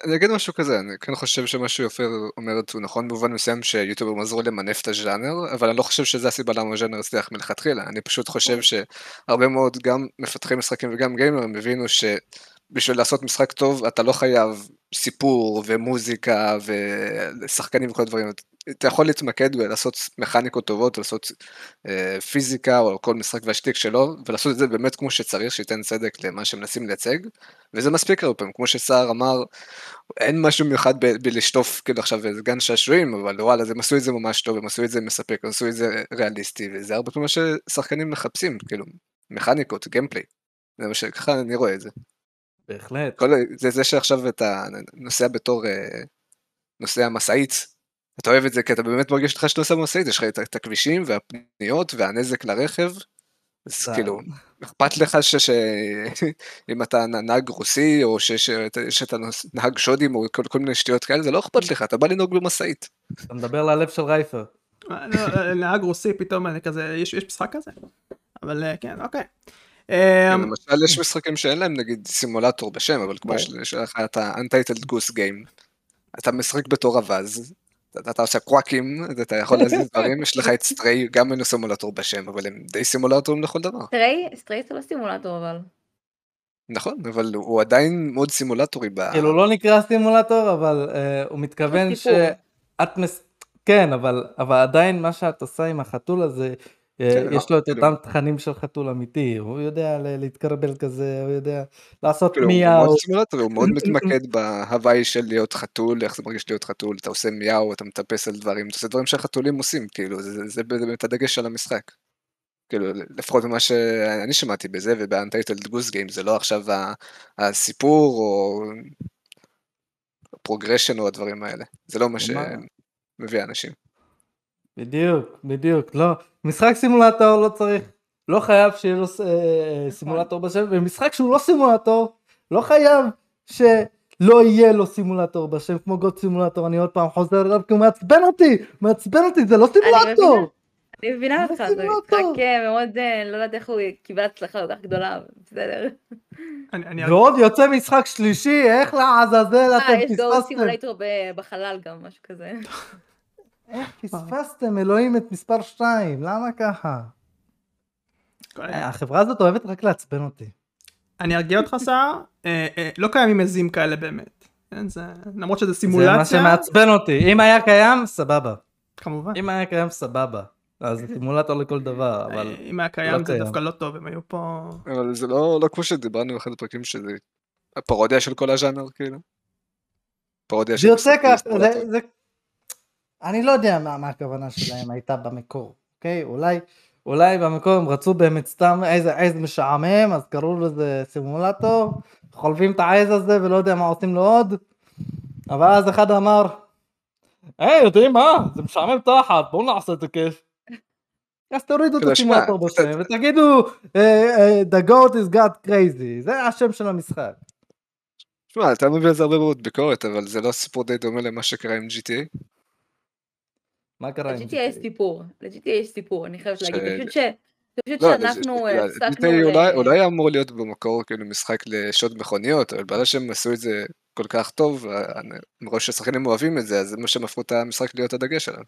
אני אגיד משהו כזה, אני כן חושב שמה שאופיר אומרת הוא נכון במובן מסוים שיוטיוברים עזרו למנף את הז'אנר, אבל אני לא חושב שזה הסיבה למה הז'אנר הצליח מלכתחילה, אני פשוט חושב שהרבה מאוד גם מפתחי משחקים וגם גיימרים הבינו שבשביל לעשות משחק טוב אתה לא חייב סיפור ומוזיקה ושחקנים וכל הדברים, אתה יכול להתמקד ולעשות מכניקות טובות, לעשות אה, פיזיקה או כל משחק והשטיק שלו, ולעשות את זה באמת כמו שצריך, שייתן צדק למה שמנסים לייצג, וזה מספיק הרבה פעמים, כמו שסער אמר, אין משהו מיוחד בלשטוף כאילו עכשיו איזה גן שעשועים, אבל וואלה, הם עשו את זה ממש טוב, הם עשו את זה מספק, הם עשו את זה ריאליסטי, וזה הרבה פעמים מה ששחקנים מחפשים, כאילו, מכניקות, גיימפליי, זה מה שככה אני רואה את זה. בהחלט. כל, זה זה שעכשיו אתה נוסע בתור אה, נוסע משאית, אתה אוהב את זה כי אתה באמת מרגיש לך שאתה נוסע במשאית, יש לך את הכבישים והפניות והנזק לרכב, אז כאילו, אכפת לך שאם אתה נהג רוסי או שאתה נהג שוודי או כל מיני שטויות כאלה, זה לא אכפת לך, אתה בא לנהוג במשאית. אתה מדבר ללב של רייפר. אה, לא, נהג רוסי פתאום אני כזה, יש משחק כזה? אבל אה, כן, אוקיי. כן, אמ, למשל יש משחקים שאין להם נגיד סימולטור בשם, אבל כמו שיש לך את ה-Untitled Goose Game, אתה משחק בתור אווז, אתה עושה קוואקים, אתה יכול להזיז דברים, יש לך את Stray, גם אין לו סימולטור בשם, אבל הם די סימולטורים לכל דבר. Stray? Stray זה לא סימולטור אבל. נכון, אבל הוא עדיין מאוד סימולטורי. כאילו לא נקרא סימולטור, אבל אה, הוא מתכוון שאת... כן, אבל עדיין מה שאת עושה עם החתול הזה, כן, יש לו את כאילו- אותם תכנים של חתול אמיתי, הוא יודע להתכרבל כזה, הוא יודע לעשות כאילו, מיאו. הוא מאוד מתמקד בהוויי של להיות חתול, איך זה מרגיש להיות חתול, אתה עושה מיאו, אתה מטפס על דברים, אתה עושה דברים שהחתולים עושים, כאילו, זה באמת הדגש של המשחק. כאילו, לפחות ממה שאני שמעתי בזה וב Untitled Goose Game, זה לא עכשיו הסיפור או progression או הדברים האלה, זה לא מה שמביא אנשים. בדיוק, בדיוק, לא, משחק סימולטור לא צריך, לא חייב שיהיה לו אה, סימולטור בשם, ומשחק שהוא לא סימולטור, לא חייב שלא יהיה לו סימולטור בשם, כמו Goat Simulator, אני עוד פעם חוזר אליו, כי הוא מעצבן אותי, מעצבן אותי, זה לא סימולטור. אני מבינה אותך, זה משחק אה, מאוד, אה, לא יודעת איך הוא קיבל הצלחה כל כך גדולה, בסדר. ועוד יוצא משחק שלישי, איך לעזאזל אתם פספסתם. אה, יש גוד סימולטור בחלל גם, משהו כזה. איך פספסתם אלוהים את מספר 2? למה ככה? החברה הזאת אוהבת רק לעצבן אותי. אני ארגיע אותך סער, אה, אה, לא קיימים עזים כאלה באמת. כן, למרות שזה סימולציה. זה מה שמעצבן אותי. אם היה קיים, סבבה. כמובן. אם היה קיים, סבבה. אז זה סימולטור לכל דבר, אבל... אם היה קיים לא זה דווקא לא טוב, הם היו פה... אבל זה לא, לא כמו שדיברנו באחד הפרקים שזה הפרודיה של כל הז'אנר, כאילו. פרודיה של... זה יוצא ככה, זה אני לא יודע מה, מה הכוונה שלהם הייתה במקור, אוקיי? אולי, אולי במקור הם רצו באמת סתם איזה עז משעמם, אז קראו לזה סימולטור, חולבים את העז הזה ולא יודע מה עושים לו עוד, אבל אז אחד אמר, היי, יודעים מה? זה משעמם תחת, בואו נעשה את זה כיף. אז תורידו את כאילו, הסימולטור בשם ותגידו אה, אה, The goat is got crazy, זה השם של המשחק. תשמע, אתה מביא על זה הרבה מאוד ביקורת, אבל זה לא סיפור די דומה למה שקרה עם GTA? מה קרה עם ל-GTA יש GTA? סיפור, ל-GTA יש סיפור, אני חייבת ש- להגיד, פשוט ש... פשוט לא, שאנחנו אה, הפסקנו... GTA אולי- אמור להיות במקור כאילו משחק לשוד מכוניות, אבל בגלל שהם עשו את זה כל כך טוב, אה, אני- מרוב שהשחקנים אוהבים את זה, אז זה מה שהם הפכו את המשחק להיות הדגש שלהם.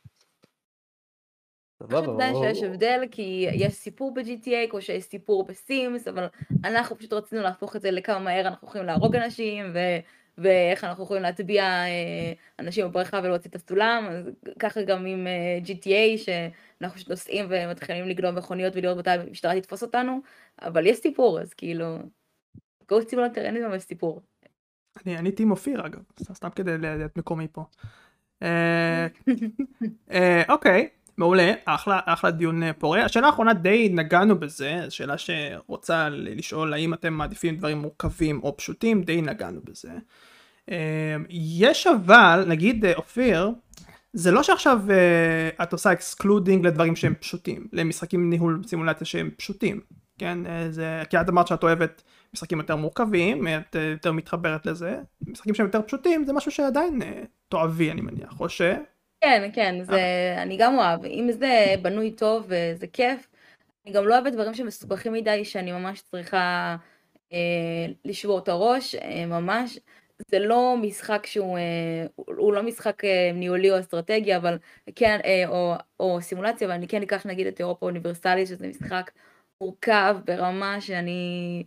אני חושבת סבבה, עדיין הוא- שיש הבדל, כי יש סיפור ב-GTA, כמו שיש סיפור בסימס, אבל אנחנו פשוט רצינו להפוך את זה לכמה מהר אנחנו יכולים להרוג אנשים, ו- ואיך אנחנו יכולים להטביע אה, אנשים בבריכה ולהוציא את הסולם, אז ככה גם עם אה, GTA, שאנחנו נוסעים ומתחילים לגנוב מכוניות ולראות מתי המשטרה תתפוס אותנו, אבל יש סיפור, אז כאילו, גוסט סימולטר אין לי ממש סיפור. אני אני טים אופיר אגב, סתם כדי להיות מקומי פה. אה, אוקיי, מעולה, אחלה, אחלה דיון אה, פורה. השאלה האחרונה די נגענו בזה, שאלה שרוצה לשאול האם אתם מעדיפים דברים מורכבים או פשוטים, די נגענו בזה. אה, יש אבל, נגיד אה, אופיר, זה לא שעכשיו אה, את עושה excluding לדברים שהם פשוטים, למשחקים ניהול סימולציה שהם פשוטים, כן? זה, כי את אמרת שאת אוהבת משחקים יותר מורכבים, את יותר מתחברת לזה, משחקים שהם יותר פשוטים זה משהו שעדיין אה, תאהבי אני מניח, או ש... כן, כן, זה, אני גם אוהב. אם זה בנוי טוב וזה כיף, אני גם לא אוהבת דברים שמסובכים מדי, שאני ממש צריכה אה, לשבור את הראש, אה, ממש. זה לא משחק שהוא, אה, הוא לא משחק אה, ניהולי או אסטרטגיה, אבל כן, אה, או, או סימולציה, אבל אני כן אקח נגיד את אירופה אוניברסלית, שזה משחק מורכב ברמה שאני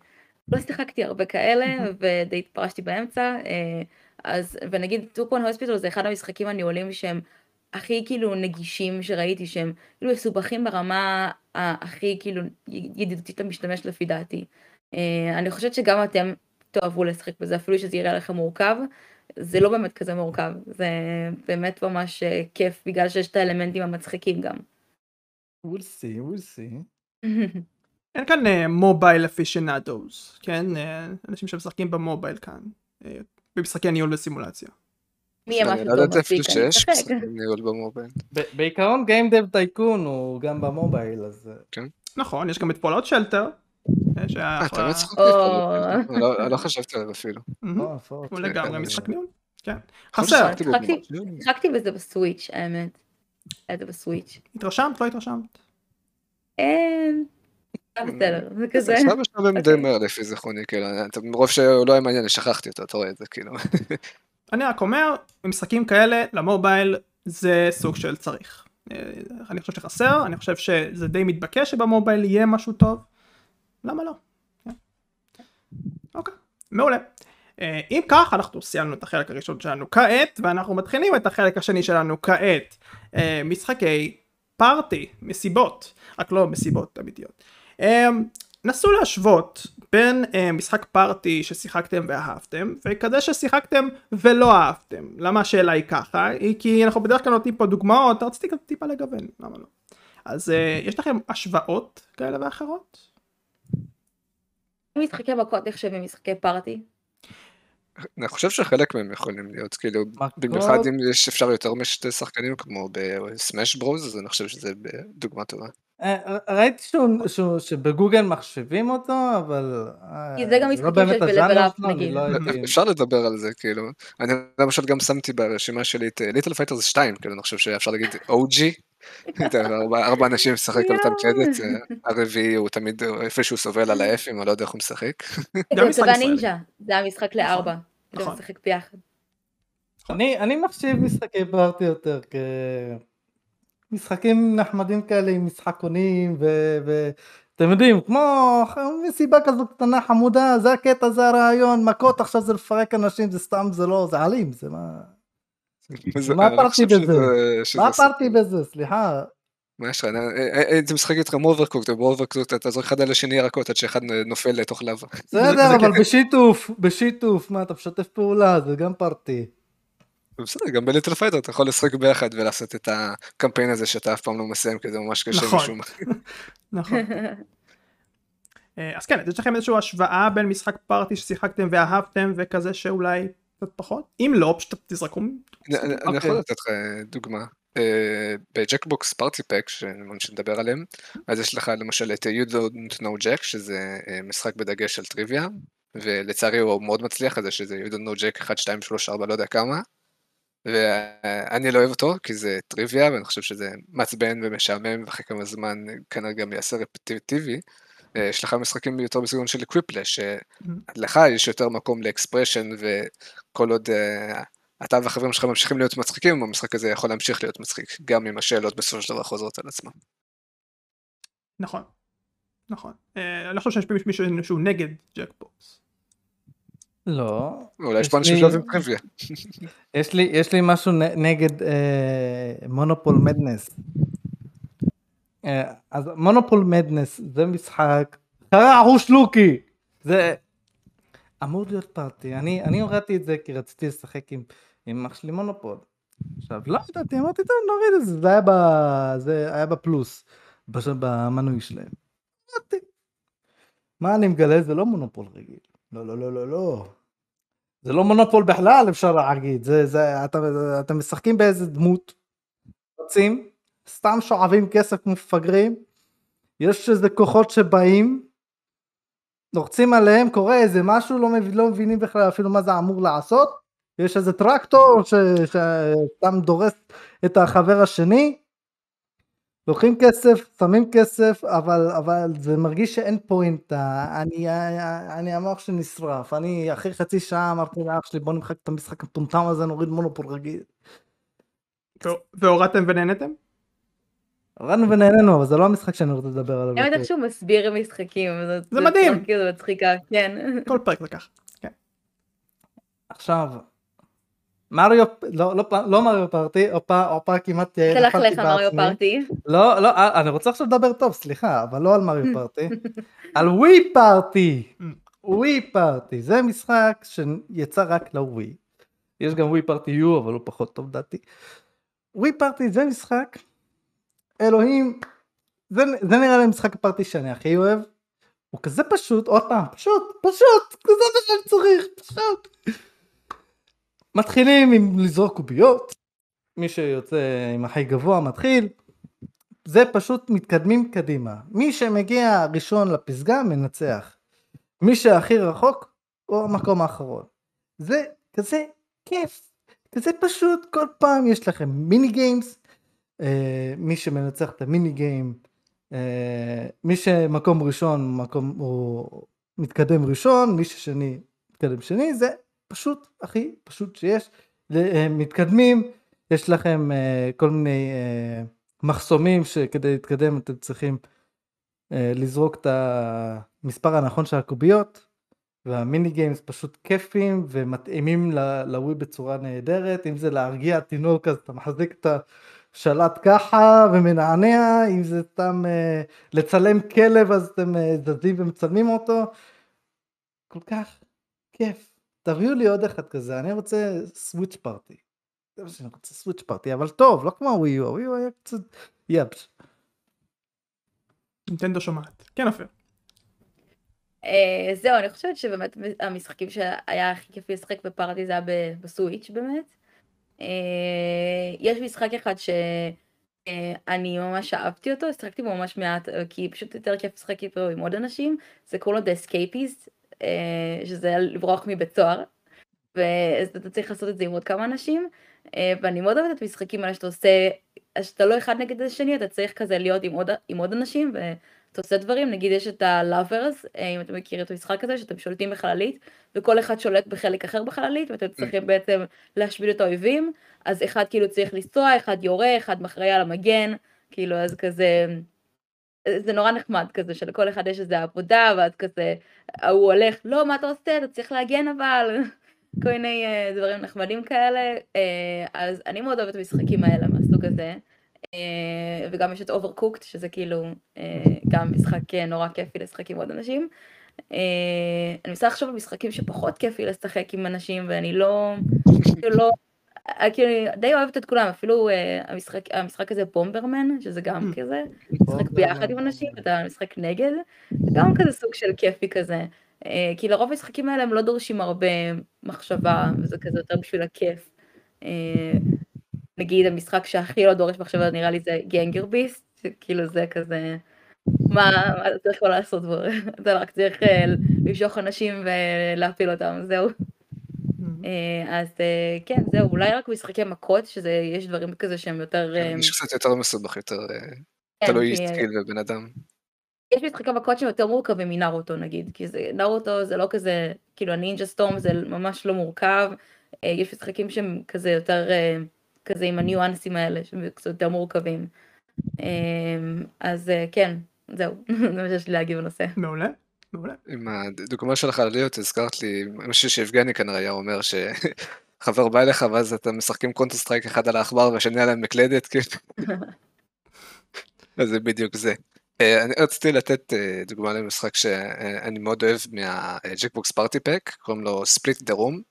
לא שיחקתי הרבה כאלה, ודי התפרשתי באמצע. אה, אז, ונגיד, טופון הוספיטל זה אחד המשחקים הניהולים שהם הכי כאילו נגישים שראיתי, שהם כאילו מסובכים ברמה הכי כאילו ידידותית למשתמש לפי דעתי. אה, אני חושבת שגם אתם תאהבו לשחק בזה, אפילו שזה יראה לכם מורכב, זה לא באמת כזה מורכב, זה באמת ממש אה, כיף, בגלל שיש את האלמנטים המצחיקים גם. we'll see, we'll see. אין כאן מובייל אפישנדוס, כן? אה, אנשים שמשחקים במובייל כאן, אה, במשחקי ניהול וסימולציה. מי יהיה משהו לא טוב מספיק, אני. ב- בעיקרון Game Dev Tycoon הוא גם במובייל, אז... אה, נכון, יש גם את Fallout Shelter. אה, אתה באמת צחקתי או. אפילו. לא- לא חשבתי עליו אפילו. לא, אפילו. הוא לגמרי כן, משחק ניהול. כן. חסר, שיחקתי- בזה בסוויץ', האמת. היה זה בסוויץ'. התרשמת? לא התרשמת? אין, היה בסדר, זה כזה. עכשיו די אוקיי. מהר לפי זיכרוני, כאילו, מרוב שהוא לא היה מעניין, שכחתי אותו, אתה רואה את זה, כאילו. אני רק אומר, במשחקים כאלה, למובייל זה סוג של צריך. אה, אני חושב שחסר, אני חושב שזה די מתבקש שבמובייל יהיה משהו טוב. למה לא? כן. אוקיי, מעולה. אה, אם כך, אנחנו סיימנו את החלק הראשון שלנו כעת, ואנחנו מתחילים את החלק השני שלנו כעת. אה, משחקי פארטי, מסיבות, רק לא מסיבות אמיתיות. נסו להשוות בין אה, משחק פארטי ששיחקתם ואהבתם וכזה ששיחקתם ולא אהבתם. למה השאלה היא ככה? היא כי אנחנו בדרך כלל נותנים פה דוגמאות, רציתי גם טיפה לגוון, למה לא? אז אה, יש לכם השוואות כאלה ואחרות? משחקי מכות נחשבים משחקי party. אני חושב שחלק מהם יכולים להיות, כאילו? במיוחד אם יש אפשר יותר משתי שחקנים, כמו ב Smash Bros, אז אני חושב שזה דוגמה טובה. אה, ראיתי שבגוגל מחשבים אותו, אבל... אה, כי זה גם לא משחקים up, שלו, אני נגיד. לא אפשר לדבר על זה, כאילו. אני למשל גם שמתי ברשימה שלי את Little Fighters 2, כאילו, אני חושב שאפשר להגיד OG. ארבע- אנשים משחק על אותה מקלדת, אה, הרביעי הוא תמיד איפה שהוא סובל על האפים, אני לא יודע איך הוא משחק. זה משחק והנינג'ה, זה היה משחק לארבע. זה נכון. משחק ביחד. אני, מחשיב משחקי פארטי יותר כמשחקים נחמדים כאלה עם משחקונים ואתם יודעים כמו מסיבה כזו קטנה חמודה זה הקטע זה הרעיון מכות עכשיו זה לפרק אנשים זה סתם זה לא זה אלים זה מה זה- מה חושב בזה? מה. הפרתי בזה סליחה מה יש לך? אני- אה, אה, הייתי משחק איתך ב Overcooked, וב Overcooked אתה זורק אחד על השני ירקות עד שאחד נופל לתוך לבה. בסדר אבל. בשיתוף בשיתוף מה אתה משתף פעולה זה גם party בסדר, גם ב Little Fighter אתה יכול לשחק ביחד ולעשות את הקמפיין הזה שאתה אף פעם לא מסיים, כי זה ממש קשה נכון. משום. נכון. אה, אז כן, יש לכם איזושהי השוואה בין משחק party ששיחקתם ואהבתם וכזה שאולי קצת פחות? אם לא, פשוט תזרקו. אני- אני אוקיי. יכול לתת לך אה, דוגמה. ב Jackbox Party Pack, שנדבר עליהם, אז יש לך למשל את You Don't Know Jack, שזה משחק בדגש על טריוויה, ולצערי הוא מאוד מצליח זה, שזה You Don't Know Jack 1, 2, 3, 4, לא יודע כמה. ואני לא אוהב אותו, כי זה טריוויה, ואני חושב שזה מעצבן ומשעמם, ואחרי כמה זמן כנראה גם יעשה רפטיטיבי. יש לך משחקים יותר בסגנון של Quiplash, שלך יש יותר מקום ל expression, וכל עוד אתה והחברים שלך ממשיכים להיות מצחיקים, המשחק הזה יכול להמשיך להיות מצחיק, גם אם השאלות בסופו של דבר חוזרות על עצמם. נכון, נכון. אני לא חושב שיש מישהו שהוא נגד Jackbox. לא. אולי יש פה אנשים שאוהבים טריוויה. יש לי משהו נגד Monopoly Madness. אז Monopoly Madness זה משחק, חרוש לוקי, זה אמור להיות פארטי, אני הורדתי את זה כי רציתי לשחק עם אח שלי מונופול. עכשיו לא ידעתי, אמרתי טוב נוריד את זה, זה היה בפלוס, במנוי שלהם. מה אני מגלה זה לא מונופול רגיל. לא, לא, לא, לא, לא. זה לא מונופול בכלל, אפשר להגיד. זה, זה, אתם, אתם משחקים באיזה דמות, רוצים, סתם שואבים כסף מפגרים, יש איזה כוחות שבאים, לוחצים עליהם, קורה איזה משהו, לא, מבין, לא מבינים בכלל אפילו מה זה אמור לעשות, יש איזה טרקטור שסתם דורס את החבר השני, לוקחים כסף, שמים כסף, אבל, אבל זה מרגיש שאין פוינט, אני, אני המוח שנשרף, אני אחרי חצי שעה אמרתי לאח שלי בוא נמחק את המשחק המטומטם הזה, נוריד מונופול רגיל. והורדתם ונהנתם? הורדנו ונהנינו, אבל זה לא המשחק שאני רוצה לדבר עליו. האמת איך שהוא מסביר משחקים, זה מדהים. זה מצחיקה, כן. כל פרק לקח. עכשיו, מריו, לא, לא, לא מריו פארטי, הופה כמעט תלכלך על מריו פארטי. לא, לא, אני רוצה עכשיו לדבר טוב, סליחה, אבל לא על מריו פארטי, על ווי פארטי, ווי פארטי, זה משחק שיצא רק לווי. יש גם ווי פארטי יו, אבל הוא פחות טוב דעתי. ווי פארטי זה משחק, אלוהים, זה, זה נראה לי משחק הפארטי שאני הכי אוהב. הוא כזה פשוט, עוד פעם, פשוט, פשוט, זה מה שאני צריך, פשוט. מתחילים עם לזרוק קוביות, מי שיוצא עם הכי גבוה מתחיל, זה פשוט מתקדמים קדימה. מי שמגיע ראשון לפסגה מנצח. מי שהכי רחוק הוא המקום האחרון. זה כזה כיף, כזה פשוט, כל פעם יש לכם מיני גיימס, אה, מי שמנצח את המיני גיים, אה, מי שמקום ראשון מקום הוא מתקדם ראשון, מי ששני מתקדם שני, זה פשוט הכי פשוט שיש, אה, מתקדמים, יש לכם אה, כל מיני אה, מחסומים שכדי להתקדם אתם צריכים לזרוק את המספר הנכון של הקוביות, והמיני גיימס פשוט כיפים ומתאימים לווי בצורה נהדרת, אם זה להרגיע תינוק אז אתה מחזיק את השלט ככה ומנענע, אם זה סתם לצלם כלב אז אתם זזים ומצלמים אותו, כל כך כיף. תביאו לי עוד אחד כזה, אני רוצה סוויץ' פארטי. זה מה שאני רוצה סוויץ' פארטי, אבל טוב, לא כמו הווי יו, הווי יו היה קצת יבש. נינטנדו שומעת. כן אופיר. אה, זהו, אני חושבת שבאמת המשחקים שהיה הכי כיף לשחק בפארטי זה היה בסוויץ' באמת. אה, יש משחק אחד שאני ממש אהבתי אותו, השחקתי בו ממש מעט, כי פשוט יותר כיף לשחק איתו עם עוד אנשים, זה קוראים לו The Escapist, אה, שזה לברוח מבית סוהר, ואתה צריך לעשות את זה עם עוד כמה אנשים, אה, ואני מאוד אוהבת את המשחקים האלה שאתה עושה, שאתה לא אחד נגד השני, אתה צריך כזה להיות עם עוד, עם עוד אנשים, ואתה עושה דברים, נגיד יש את ה-Lovers, אה, אם אתם מכירים את המשחק הזה, שאתם שולטים בחללית, וכל אחד שולט בחלק אחר בחללית, ואתם צריכים בעצם להשמיד את האויבים, אז אחד כאילו צריך לנסוע, אחד יורה, אחד מחראי על המגן, כאילו אז כזה... זה נורא נחמד כזה שלכל אחד יש איזה עבודה ואז כזה ההוא הולך לא מה אתה עושה? אתה צריך להגן אבל. כל מיני אה, דברים נחמדים כאלה. אה, אז אני מאוד אוהבת המשחקים האלה מהסוג הזה. אה, וגם יש את Overcooked שזה כאילו גם משחק נורא כיפי לשחק עם עוד אנשים. אני מנסה לחשוב על משחקים שפחות כיפי לשחק עם אנשים ואני לא, לא אה, כאילו, די אוהבת את כולם, אפילו אה, המשחק, המשחק הזה Bomberman, שזה גם ממ. כזה, משחק ביחד עם אנשים, אתה משחק נגד, זה גם כזה סוג של כיפי כזה. אה, כי לרוב המשחקים האלה הם לא דורשים הרבה מחשבה, וזה כזה יותר בשביל הכיף. נגיד המשחק שהכי לא דורש מחשבה נראה לי זה גנגר ביסט, כאילו זה כזה, מה, מה אתה צריך לעשות בו, אתה רק צריך למשוך אנשים ולהפיל אותם, זהו. אז כן, זהו, אולי רק משחקי מכות, שיש דברים כזה שהם יותר... יש קצת יותר מסובך, יותר תלוי skill ובן אדם. יש משחקי מכות שהם יותר מורכבים מ Naruto נגיד, כי Naruto זה לא כזה, כאילו ה Ninja Storm זה ממש לא מורכב, יש משחקים שהם כזה יותר, כזה עם הניואנסים האלה, שהם קצת יותר מורכבים. אז כן, זהו, זה מה שיש לי להגיב בנושא. מעולה. מעולה. עם הדוגמה שלך על להיות, הזכרת לי משהו שיבגני כנראה היה אומר שחבר בא אליך ואז אתם משחקים Counter Strike אחד על העכבר והשני על המקלדת, כאילו. אז זה בדיוק זה. אני רציתי לתת דוגמה למשחק שאני מאוד אוהב מה Jackbox Party Pack, קוראים לו Split the Room.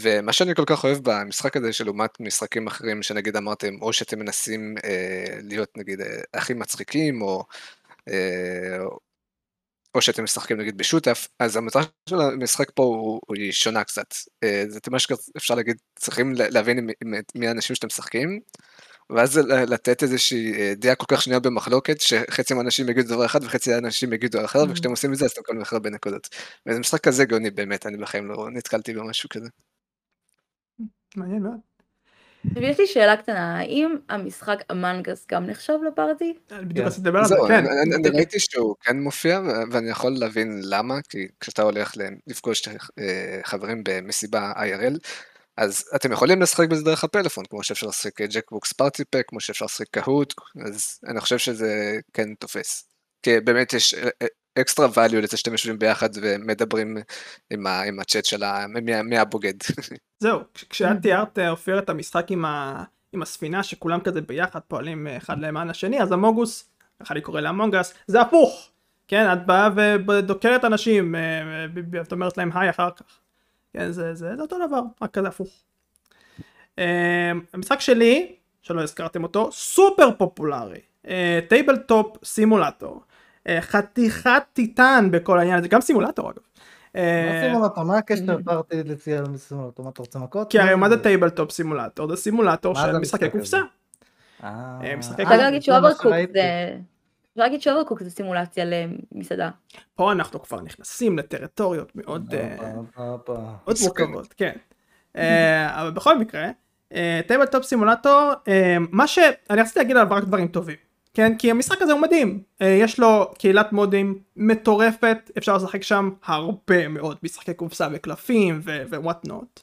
ומה שאני כל כך אוהב במשחק הזה שלעומת משחקים אחרים שנגיד אמרתם או שאתם מנסים אה, להיות נגיד הכי מצחיקים או אה, או שאתם משחקים נגיד בשוטף, אז המטרה של המשחק פה הוא, היא שונה קצת. זה מה שאפשר להגיד, צריכים להבין מי האנשים שאתם משחקים, ואז לתת איזושהי דעה כל כך שנייה במחלוקת, שחצי מהאנשים יגידו דבר אחד וחצי מהאנשים יגידו אחר, וכשאתם עושים את זה אז אתם מקבלים הרבה נקודות. וזה משחק כזה גאוני באמת, אני בחיים לא נתקלתי במשהו כזה. מעניין מאוד. יש לי שאלה קטנה, האם המשחק אמנגס גם נחשב לפארטי? בדיוק על זה, כן. אני ראיתי שהוא כן מופיע, ואני יכול להבין למה, כי כשאתה הולך לפגוש חברים במסיבה IRL, אז אתם יכולים לשחק בזה דרך הפלאפון, כמו שאפשר לשחק Jackbox Party Pack, כמו שאפשר לשחק Kahoot, אז אני חושב שזה כן תופס. כי באמת יש extra value לזה שאתם יושבים ביחד ומדברים עם, ה, עם הצ'אט של מי הבוגד. זהו, כשאת תיארת אופיר את המשחק עם, ה, עם הספינה שכולם כזה ביחד פועלים אחד למען השני, אז Amogus, ככה אני קורא ל Among Us, זה הפוך. כן, את באה ודוקרת אנשים, ואת אומרת להם היי אחר כך. כן, זה, זה, זה אותו דבר, רק כזה הפוך. המשחק שלי, שלא הזכרתם אותו, סופר פופולרי. Tabletop Simulator. חתיכת טיטן בכל העניין הזה, גם סימולטור אגב. מה סימולטור? מה הקשר party לצייר לסימולטור? מה אתה רוצה מכות? כי הרי מה זה Tabletop Simulator? זה סימולטור של משחקי קופסה. אפשר להגיד ש Overcooked זה... אפשר להגיד ש Overcooked זה סימולציה למסעדה. פה אנחנו כבר נכנסים לטריטוריות מאוד מורכבות, כן. אבל בכל מקרה, Tabletop Simulator, מה שאני רציתי להגיד עליו רק דברים טובים. כן כי המשחק הזה הוא מדהים יש לו קהילת מודים מטורפת אפשר לשחק שם הרבה מאוד משחקי קופסה וקלפים ו what not.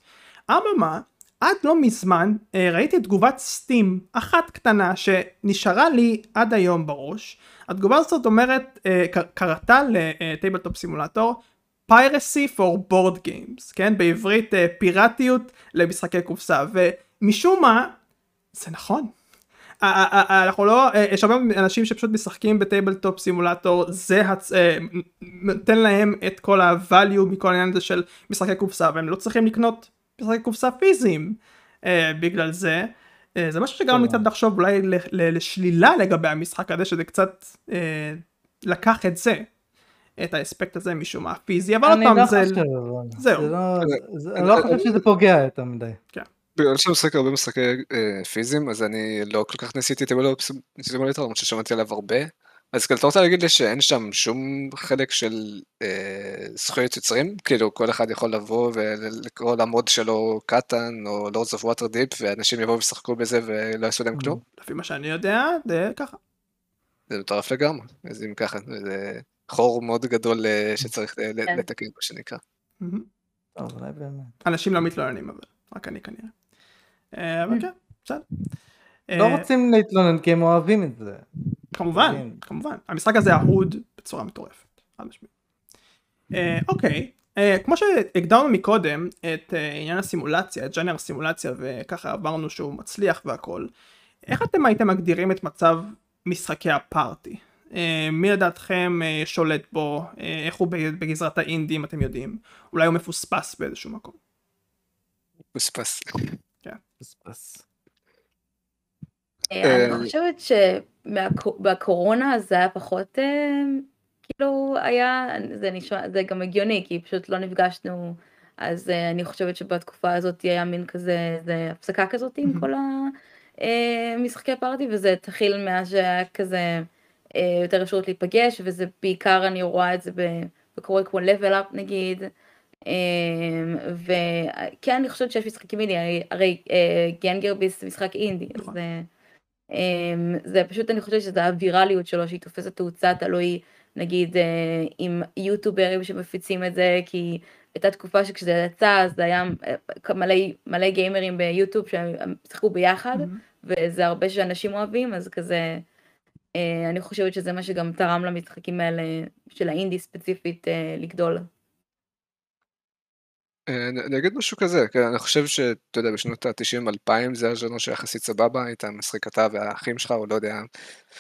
אממה עד לא מזמן ראיתי תגובת Steam אחת קטנה שנשארה לי עד היום בראש התגובה הזאת אומרת קראה ל Tabletop Simulator piracy for board games כן בעברית פיראטיות למשחקי קופסה ומשום מה זה נכון. אנחנו לא, יש הרבה אנשים שפשוט משחקים ב Tabletop Simulator, זה נותן להם את כל ה value מכל העניין הזה של משחקי קופסה והם לא צריכים לקנות משחקי קופסה פיזיים בגלל זה. זה משהו שגרם לי קצת לחשוב אולי לשלילה לגבי המשחק הזה שזה קצת לקח את זה. את האספקט הזה משום מה פיזי אבל עוד פעם זה זהו אני לא חושב שזה פוגע יותר מדי. בגלל שאני משחק הרבה משחקי פיזיים אז אני לא כל כך ניסיתי סימולטור למרות ששמעתי עליו הרבה אז אתה רוצה להגיד לי שאין שם שום חלק של זכויות יוצרים כאילו כל אחד יכול לבוא ולקרוא ל mod שלו קטאן או Lords of Waterdeep ואנשים יבואו וישחקו בזה ולא יעשו להם כלום? לפי מה שאני יודע זה ככה. זה מטורף לגמרי אז אם ככה זה חור מאוד גדול שצריך לתקן מה שנקרא. אנשים לא מתלוננים אבל רק אני כנראה. אבל כן, בסדר. לא רוצים להתלונן כי הם אוהבים את זה. כמובן, כמובן. המשחק הזה אהוד בצורה מטורפת. אוקיי, כמו שהגדרנו מקודם את עניין הסימולציה, את ג'אנר הסימולציה וככה עברנו שהוא מצליח והכל, איך אתם הייתם מגדירים את מצב משחקי הפארטי? מי לדעתכם שולט בו, איך הוא בגזרת האינדי אם אתם יודעים, אולי הוא מפוספס באיזשהו מקום. מפוספס. אני חושבת שבקורונה זה היה פחות כאילו היה זה נשמע זה גם הגיוני כי פשוט לא נפגשנו אז אני חושבת שבתקופה הזאת היה מין כזה זה הפסקה כזאת עם כל אה, משחקי פארטי, וזה התחיל מאז שהיה כזה אה, יותר אפשרות להיפגש, וזה בעיקר אני רואה את זה בקורא כמו level up נגיד. אמ, וכן אני חושבת שיש משחקים אינדי, הרי אה, גנגרביס זה משחק אינדי, אז נכון. אמ, זה פשוט אני חושבת שזה הווירליות שלו שהיא תופסת תאוצה תלוי נגיד אה, עם יוטוברים שמפיצים את זה כי הייתה תקופה שכשזה יצא אז זה היה אה, מלא, מלא גיימרים ביוטיוב שהם שיחקו ביחד mm-hmm. וזה הרבה שאנשים אוהבים אז כזה אני חושבת שזה מה שגם תרם למשחקים האלה של האינדי ספציפית לגדול. אה, אני אגיד משהו כזה, כן, אני חושב שאתה יודע, בשנות ה-90-2000 זה הז'אנר שיחסית סבבה, היית משחק אתה והאחים שלך, או לא יודע,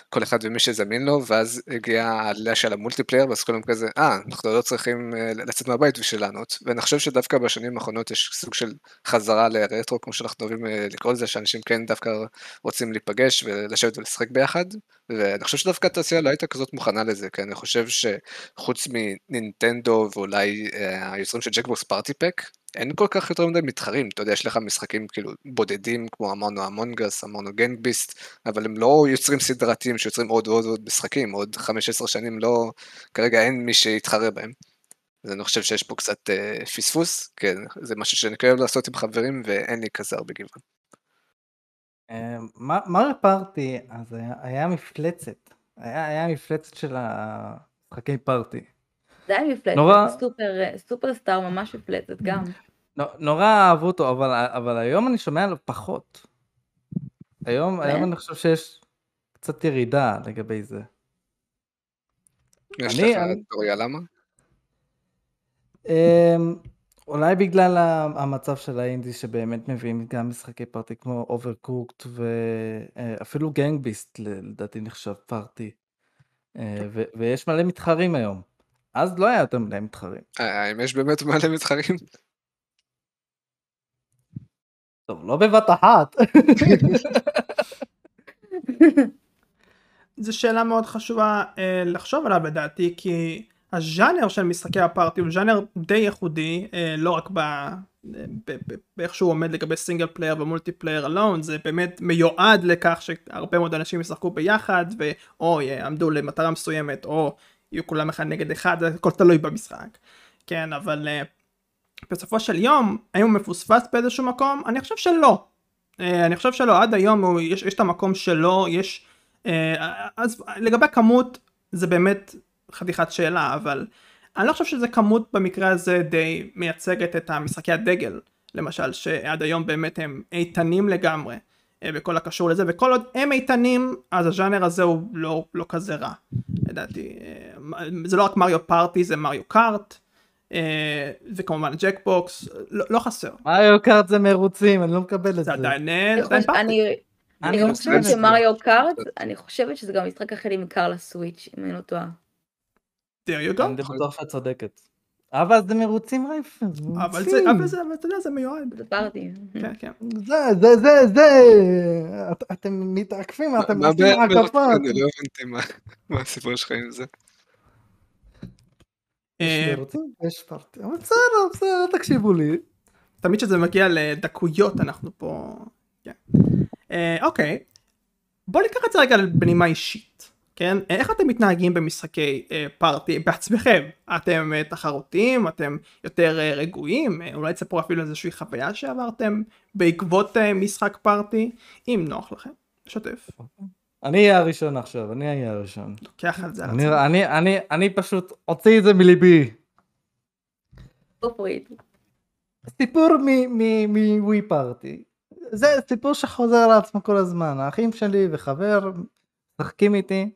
כל אחד ומי שזמין לו, ואז הגיעה העלייה של ה multiplayer, ואז כולם כזה, אה, אנחנו לא צריכים אה, לצאת מהבית בשביל ליהנות. ואני חושב שדווקא בשנים האחרונות יש סוג של חזרה לרטרו, כמו שאנחנו אוהבים אה, לקרוא לזה, שאנשים כן דווקא רוצים להיפגש ולשבת ולשחק ביחד, ואני חושב שדווקא התעשייה לא הייתה כזאת מוכנה לזה, כי אני חושב שחוץ מנינטנדו ואולי היוצרים של Jackbox Party Pack, אין כל כך יותר מדי מתחרים, אתה יודע, יש לך משחקים כאילו בודדים, כמו אמרנו Among Us, אמרנו Gang Beasts, אבל הם לא יוצרים סדרתיים שיוצרים עוד ועוד ועוד משחקים, עוד 15 שנים לא, כרגע אין מי שיתחרה בהם. אז אני חושב שיש פה קצת אה, פספוס, כן, זה משהו שאני אוהב לעשות עם חברים ואין לי כזה הרבה גיוון. אה, מריו פארטי, אז היה, היה מפלצת, היה, היה מפלצת של המשחקי פארטי. זה היה מפלצת, נורא... סופר, סופרסטאר ממש מפלצת גם. נורא אהבו אותו, אבל, אבל היום אני שומע עליו פחות. היום, היום אני חושב שיש קצת ירידה לגבי זה. יש לך תיאוריה למה? אמ, אולי בגלל המצב של האינדי שבאמת מביאים גם משחקי party כמו Overcooked ואפילו Gang Beasts לדעתי נחשב party. אה, ויש מלא מתחרים היום. אז לא היה יותר מדי מתחרים. האם יש באמת מלא מתחרים? טוב, לא בבת אחת. זו שאלה מאוד חשובה אה, לחשוב עליו לדעתי, כי הז'אנר של משחקי ה party הוא ז'אנר די ייחודי, אה, לא רק ב... באיך שהוא עומד לגבי single player ו multiplayer אלון זה באמת מיועד לכך שהרבה מאוד אנשים ישחקו ביחד ואו יעמדו למטרה מסוימת או יהיו כולם אחד נגד אחד, הכל תלוי במשחק. כן, אבל uh, בסופו של יום, האם הוא מפוספס באיזשהו מקום? אני חושב שלא. Uh, אני חושב שלא, עד היום הוא, יש, יש את המקום שלו, יש... Uh, אז לגבי כמות, זה באמת חתיכת שאלה, אבל אני לא חושב שזה כמות במקרה הזה די מייצגת את המשחקי הדגל, למשל, שעד היום באמת הם איתנים לגמרי. בכל הקשור לזה וכל עוד הם איתנים אז הז'אנר הזה הוא לא, לא כזה רע לדעתי זה לא רק Mario Party זה Mario Kart וכמובן Jackbox לא, לא חסר. Mario Kart זה מרוצים אני לא מקבל את זה. זה עדיין party. אני חושבת ש Mario Kart אני חושבת שזה גם משחק הכי נמכר ל Switch אם אני לא טועה. there you go. אני בטוח שאת צודקת. אבל זה מרוצים רייפל, אבל זה, אבל זה, אתה יודע, זה מיועד. זה party. כן, כן. זה, זה, זה, זה, אתם מתעקפים, אתם עושים עקפות. אני לא הבנתי מה הסיפור שלך עם זה. יש מרוצים, יש פארטי, אבל בסדר, בסדר, תקשיבו לי. תמיד כשזה מגיע לדקויות אנחנו פה, כן. אוקיי, בוא ניקח את זה רגע בנימה אישית. כן? איך אתם מתנהגים במשחקי אה, פארטי בעצמכם? אתם אה, תחרותיים? אתם יותר אה, רגועים? אה, אולי תספרו אפילו איזושהי חוויה שעברתם בעקבות אה, משחק פארטי? אם נוח לכם, שתף. אני אהיה הראשון עכשיו, אני אהיה הראשון. לוקח על זה אני, אני, אני, אני פשוט הוציא את זה מליבי. סיפור מווי פארטי. זה סיפור שחוזר על עצמו כל הזמן. האחים שלי וחבר משחקים איתי.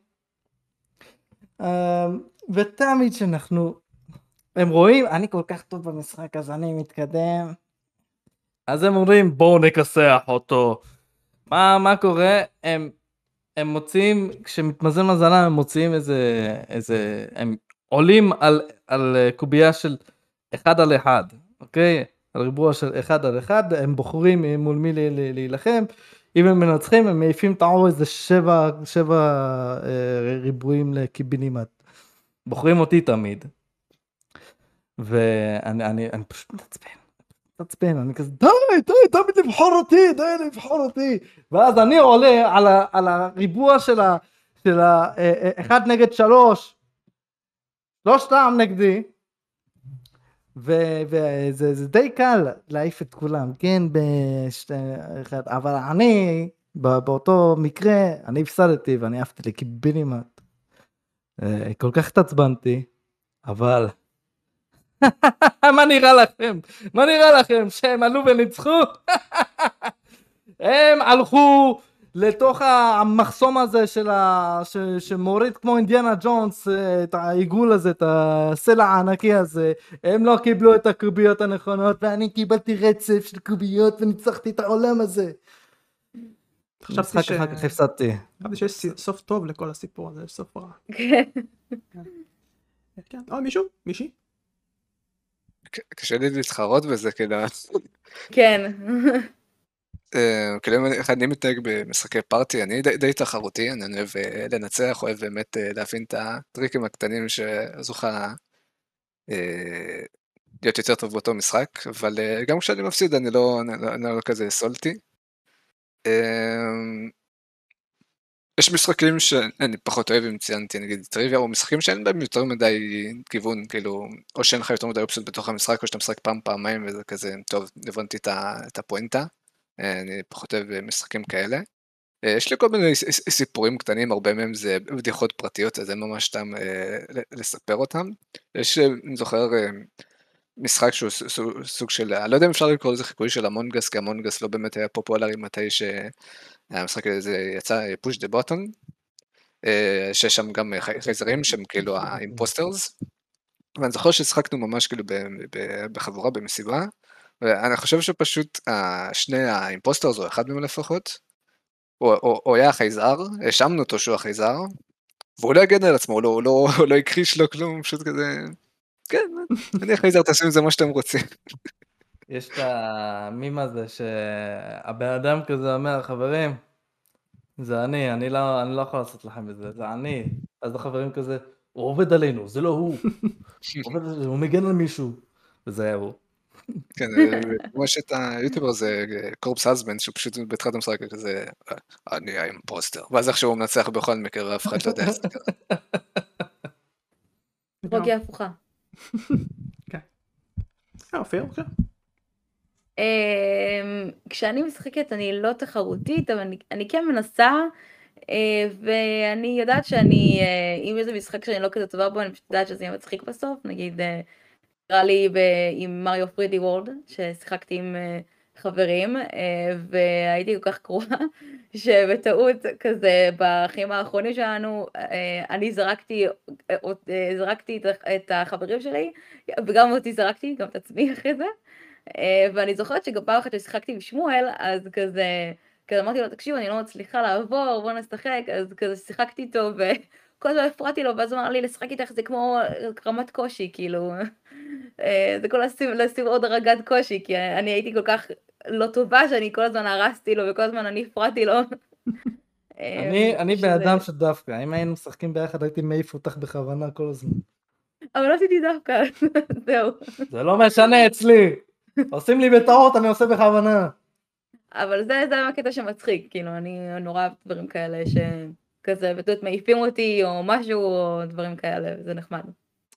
אמ, ותמיד שאנחנו, הם רואים, אני כל כך טוב במשחק אז אני מתקדם. אז הם אומרים בואו נכסח אותו. מה, מה קורה? הם, הם מוצאים, כשמתמזל מזלם הם מוצאים איזה, איזה, הם עולים על, על קובייה של אחד על אחד, אוקיי? על ריבוע של אחד על אחד, הם בוחרים מול מי להילחם. אם הם מנצחים הם מעיפים את העור איזה שבע, שבע אה, ריבועים לקיבינימט. בוחרים אותי תמיד. ואני אני, אני פשוט מתעצבן. מתעצבן, אני כזה די, די, תמיד לבחור אותי, די לבחור אותי. ואז אני עולה על, ה, על הריבוע של ה... של ה... אה, אה, אחד נגד שלוש, שלושתם נגדי, וזה זה די קל להעיף את כולם, כן, בשתי, אחד, אבל אני, באותו מקרה, אני הפסדתי ואני עפתי לקיבינימט. אה, כל כך התעצבנתי, אבל מה נראה לכם? מה נראה לכם? שהם עלו וניצחו? הם הלכו לתוך המחסום הזה של ה... ש... שמוריד כמו אינדיאנה ג'ונס אה, את העיגול הזה, את הסלע הענקי הזה, הם לא קיבלו את הקוביות הנכונות ואני קיבלתי רצף של קוביות וניצחתי את העולם הזה. חשבתי ש... אחר כך הפסדתי. חשבתי שיש סוף טוב לכל הסיפור הזה, יש סוף רע. כן. כן. או מישהו? מישהי? קשה לי להתחרות בזה, כאילו. כן. אה, כאילו אם אני מתנהג במשחקי פארטי, אני די תחרותי, אני אוהב אה, לנצח, אוהב באמת אה, להבין את הטריקים הקטנים לך להיות יותר טוב באותו משחק, אבל גם כשאני מפסיד אני לא, לא, לא כזה סולטי. יש משחקים שאני פחות אוהב אם ציינתי נגיד טריוויה או משחקים שאין בהם יותר מדי כיוון כאילו או שאין לך יותר מדי אופציות בתוך המשחק או שאתה משחק פעם פעמיים וזה כזה טוב הבנתי את הפואנטה אני פחות אוהב משחקים כאלה. יש לי כל מיני סיפורים קטנים הרבה מהם זה בדיחות פרטיות אז אין ממש סתם לספר אותם. יש אני זוכר משחק שהוא סוג של אני לא יודע אם אפשר לקרוא לזה חיקוי של המונגס כי המונגס לא באמת היה פופולרי מתי ש... המשחק הזה יצא the button, אה, שיש שם גם חייזרים שהם כאילו האימפוסטרס, ואני זוכר ששחקנו ממש כאילו בחבורה במסיבה, ואני חושב שפשוט שני האימפוסטרס, או אחד מהם לפחות, הוא היה החייזר, האשמנו אותו שהוא החייזר, והוא לא הגן על עצמו, הוא לא, הוא לא, הוא לא הכחיש לו כלום, פשוט כזה, כן, אני החייזר, תעשו עם זה מה שאתם רוצים. יש את המים הזה שהבן אדם כזה אומר, חברים, זה אני, אני לא, אני לא יכול לעשות לכם את זה, זה אני. אז החברים כזה, הוא עובד עלינו, זה לא הוא. הוא, עובד, הוא מגן על מישהו, וזה היה הוא. כן, כמו שאת היוטיובר הזה, קורפס הזמן, שהוא פשוט בתחילת המשחק כזה, אני האימפוסטר, ואז עכשיו הוא מנצח בכל מקרה, אף אחד לא יודע איך זה קרה. רוגיה הפוכה. כן. אה, אופיר, בבקשה. אמ, כשאני משחקת אני לא תחרותית, אבל אני, אני כן מנסה, אה, ואני יודעת שאני, אה, אם איזה משחק שאני לא כזה טובה בו, אני פשוט יודעת שזה יהיה מצחיק בסוף, נגיד, אה, נראה לי עם מריו פרידי וורד, ששיחקתי עם חברים, והייתי כל כך קרובה, שבטעות כזה בחיים האחרונים שלנו, אני זרקתי, זרקתי את החברים שלי, וגם אותי זרקתי, גם את עצמי אחרי זה. אה, ואני זוכרת שגם פעם אחת ששיחקתי עם שמואל, אז כזה, כזה אמרתי לו, תקשיב, אני לא מצליחה לעבור, בוא נשחק, אז כזה שיחקתי איתו, וכל הזמן הפרעתי לו, ואז הוא אמר לי, לשחק איתך זה כמו רמת קושי, כאילו, אה, זה כל לשים, לשים עוד רגת קושי, כי אני הייתי כל כך לא טובה, שאני כל הזמן הרסתי לו, וכל הזמן אני הפרעתי לו. אני, אני שזה... באדם שדווקא, אם היינו משחקים ביחד הייתי מעיף אותך בכוונה כל הזמן. אבל לא עשיתי דווקא, זהו. זה לא משנה אצלי. עושים לי בטעות, אני עושה בכוונה. אבל זה, זה הקטע שמצחיק, כאילו, אני נורא אוהב דברים כאלה שכזה, בטעות מעיפים אותי או משהו, או דברים כאלה, זה נחמד.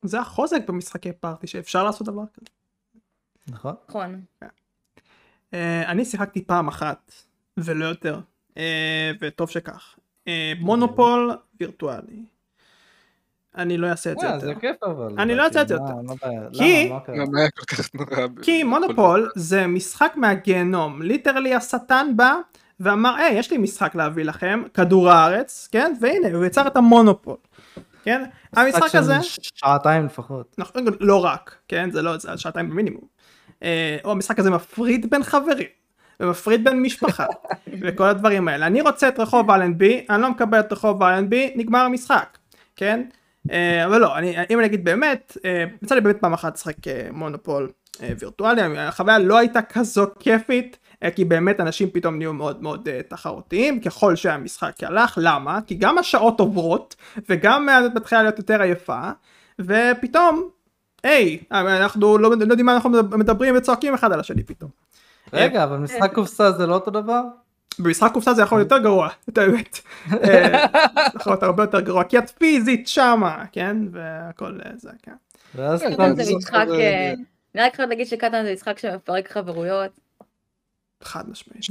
זה החוזק במשחקי פארטי, שאפשר לעשות דבר כזה. נכון. נכון. כן. אה, אני שיחקתי פעם אחת, ולא יותר, אה, וטוב שכך. אה, מונופול וירטואלי. אני לא אעשה את זה יותר. זה כיף אבל. אני לא אעשה את זה יותר. כי... כי מונופול זה משחק מהגיהנום. ליטרלי השטן בא ואמר, היי, יש לי משחק להביא לכם, כדור הארץ, כן? והנה, הוא יצר את המונופול. כן? המשחק הזה... שעתיים לפחות. נכון, לא רק, כן? זה לא, זה שעתיים במינימום. אה, או המשחק הזה מפריד בין חברים. ומפריד בין משפחה וכל הדברים האלה. אני רוצה את רחוב אלנבי, אני לא מקבל את רחוב אלנבי, נגמר המשחק, כן? אה, אבל לא, אני, אם אני אגיד באמת, אה, יצא לי באמת פעם אחת לשחק מונופול וירטואלי, החוויה לא הייתה כזו כיפית, כי באמת אנשים פתאום נהיו מאוד מאוד תחרותיים ככל שהמשחק הלך, למה? כי גם השעות עוברות וגם מתחילה להיות יותר עייפה ופתאום היי, אנחנו לא לא יודעים מה אנחנו מדברים וצועקים אחד על השני פתאום. רגע, אבל משחק קופסה זה לא אותו דבר? במשחק קופסה זה יכול להיות יותר גרוע, את האמת. אה, זה יכול להיות הרבה יותר גרוע, כי את פיזית שמה, כן? והכל אה, זה, כן. קטן זה משחק, אה, אני רק חייבת להגיד שקטן זה משחק שמפרק חברויות. חד משמעית.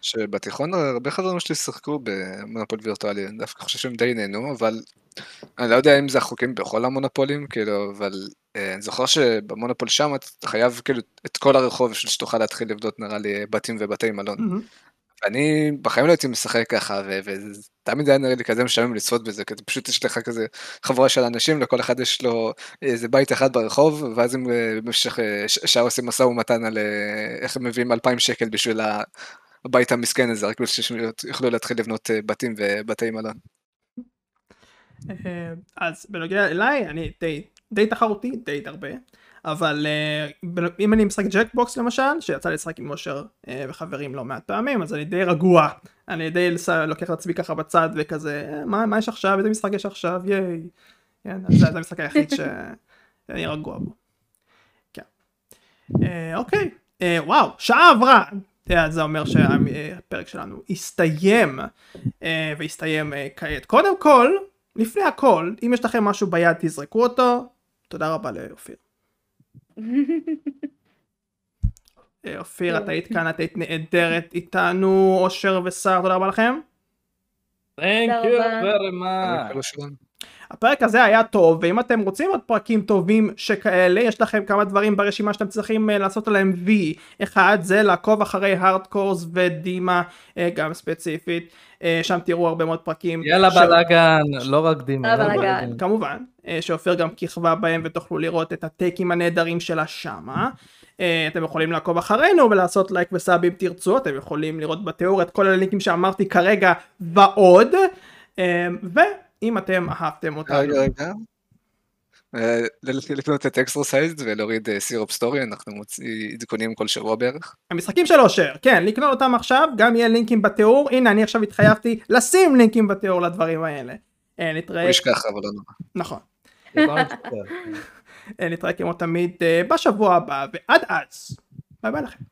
שבתיכון הרבה חברים שלי שיחקו במונופול וירטואלי, אני דווקא חושב שהם די נהנו, אבל אני לא יודע אם זה החוקים בכל המונופולים, כאילו, אבל אה, אני זוכר שבמונופול שם אתה חייב כאילו את כל הרחוב בשביל שתוכל להתחיל לבדות נראה לי בתים ובתי מלון. מהמם. ואני בחיים לא הייתי משחק ככה, ותמיד היה נראה לי כזה משעמם לצפות בזה, כי פשוט יש לך כזה חבורה של אנשים, לכל אחד יש לו איזה בית אחד ברחוב, ואז הם אה, במשך אה, שעה עושים משא ומתן על אה, איך הם מביאים 2,000 שקל בשביל הבית המסכן הזה, רק בשביל שיוכלו להתחיל לבנות בתים ובתי מלון. אז בנוגע אליי אני די, די תחרותי די הרבה אבל ב- אם אני משחק ג'קבוקס למשל שיצא לי לשחק עם אושר אה, וחברים לא מעט פעמים אז אני די רגוע אני די לוקח את עצמי ככה בצד וכזה "אה, מה, מה יש עכשיו איזה משחק יש עכשיו ייי כן, זה, זה המשחק היחיד שאני רגוע בו. כן. אה, אוקיי אה, וואו שעה עברה זה אומר שהפרק שלנו הסתיים אה, והסתיים אה, כעת קודם כל לפני הכל, אם יש לכם משהו ביד תזרקו אותו. תודה רבה לאופיר. אופיר, את היית כאן, את היית נהדרת איתנו, אושר וסער, תודה רבה לכם. Thank תודה you רבה. very much. הפרק הזה היה טוב, ואם אתם רוצים עוד פרקים טובים שכאלה, יש לכם כמה דברים ברשימה שאתם צריכים אה, לעשות עליהם וי. אחד זה לעקוב אחרי הארדקורס ודימה, אה, גם ספציפית, אה, שם תראו הרבה מאוד פרקים. יאללה ש- בלאגן, לא רק דימה. יאללה יאללה בלאגן. כמובן, שאופיר גם כיכבה בהם ותוכלו לראות את הטייקים הנהדרים שלה שמה. אתם יכולים לעקוב אחרינו ולעשות לייק ו sub אם תרצו, אתם יכולים לראות בתיאור את כל הלינקים שאמרתי כרגע ועוד. אה, ואם אתם אהבתם אותנו, רגע, רגע. אה, לקנות את אקסטרסייז ולהוריד אה, Syrup Story, אנחנו מוציא עדכונים כל שבוע בערך. המשחקים של אושר, כן, לקנות אותם עכשיו, גם יהיה לינקים בתיאור, הנה אני עכשיו התחייבתי לשים לינקים בתיאור לדברים האלה. אה, הוא נתראה, ישכח אבל לא נורא. נכון. אה, נתראה כמו תמיד אה, בשבוע הבא, ועד אז, ביי ביי לכם.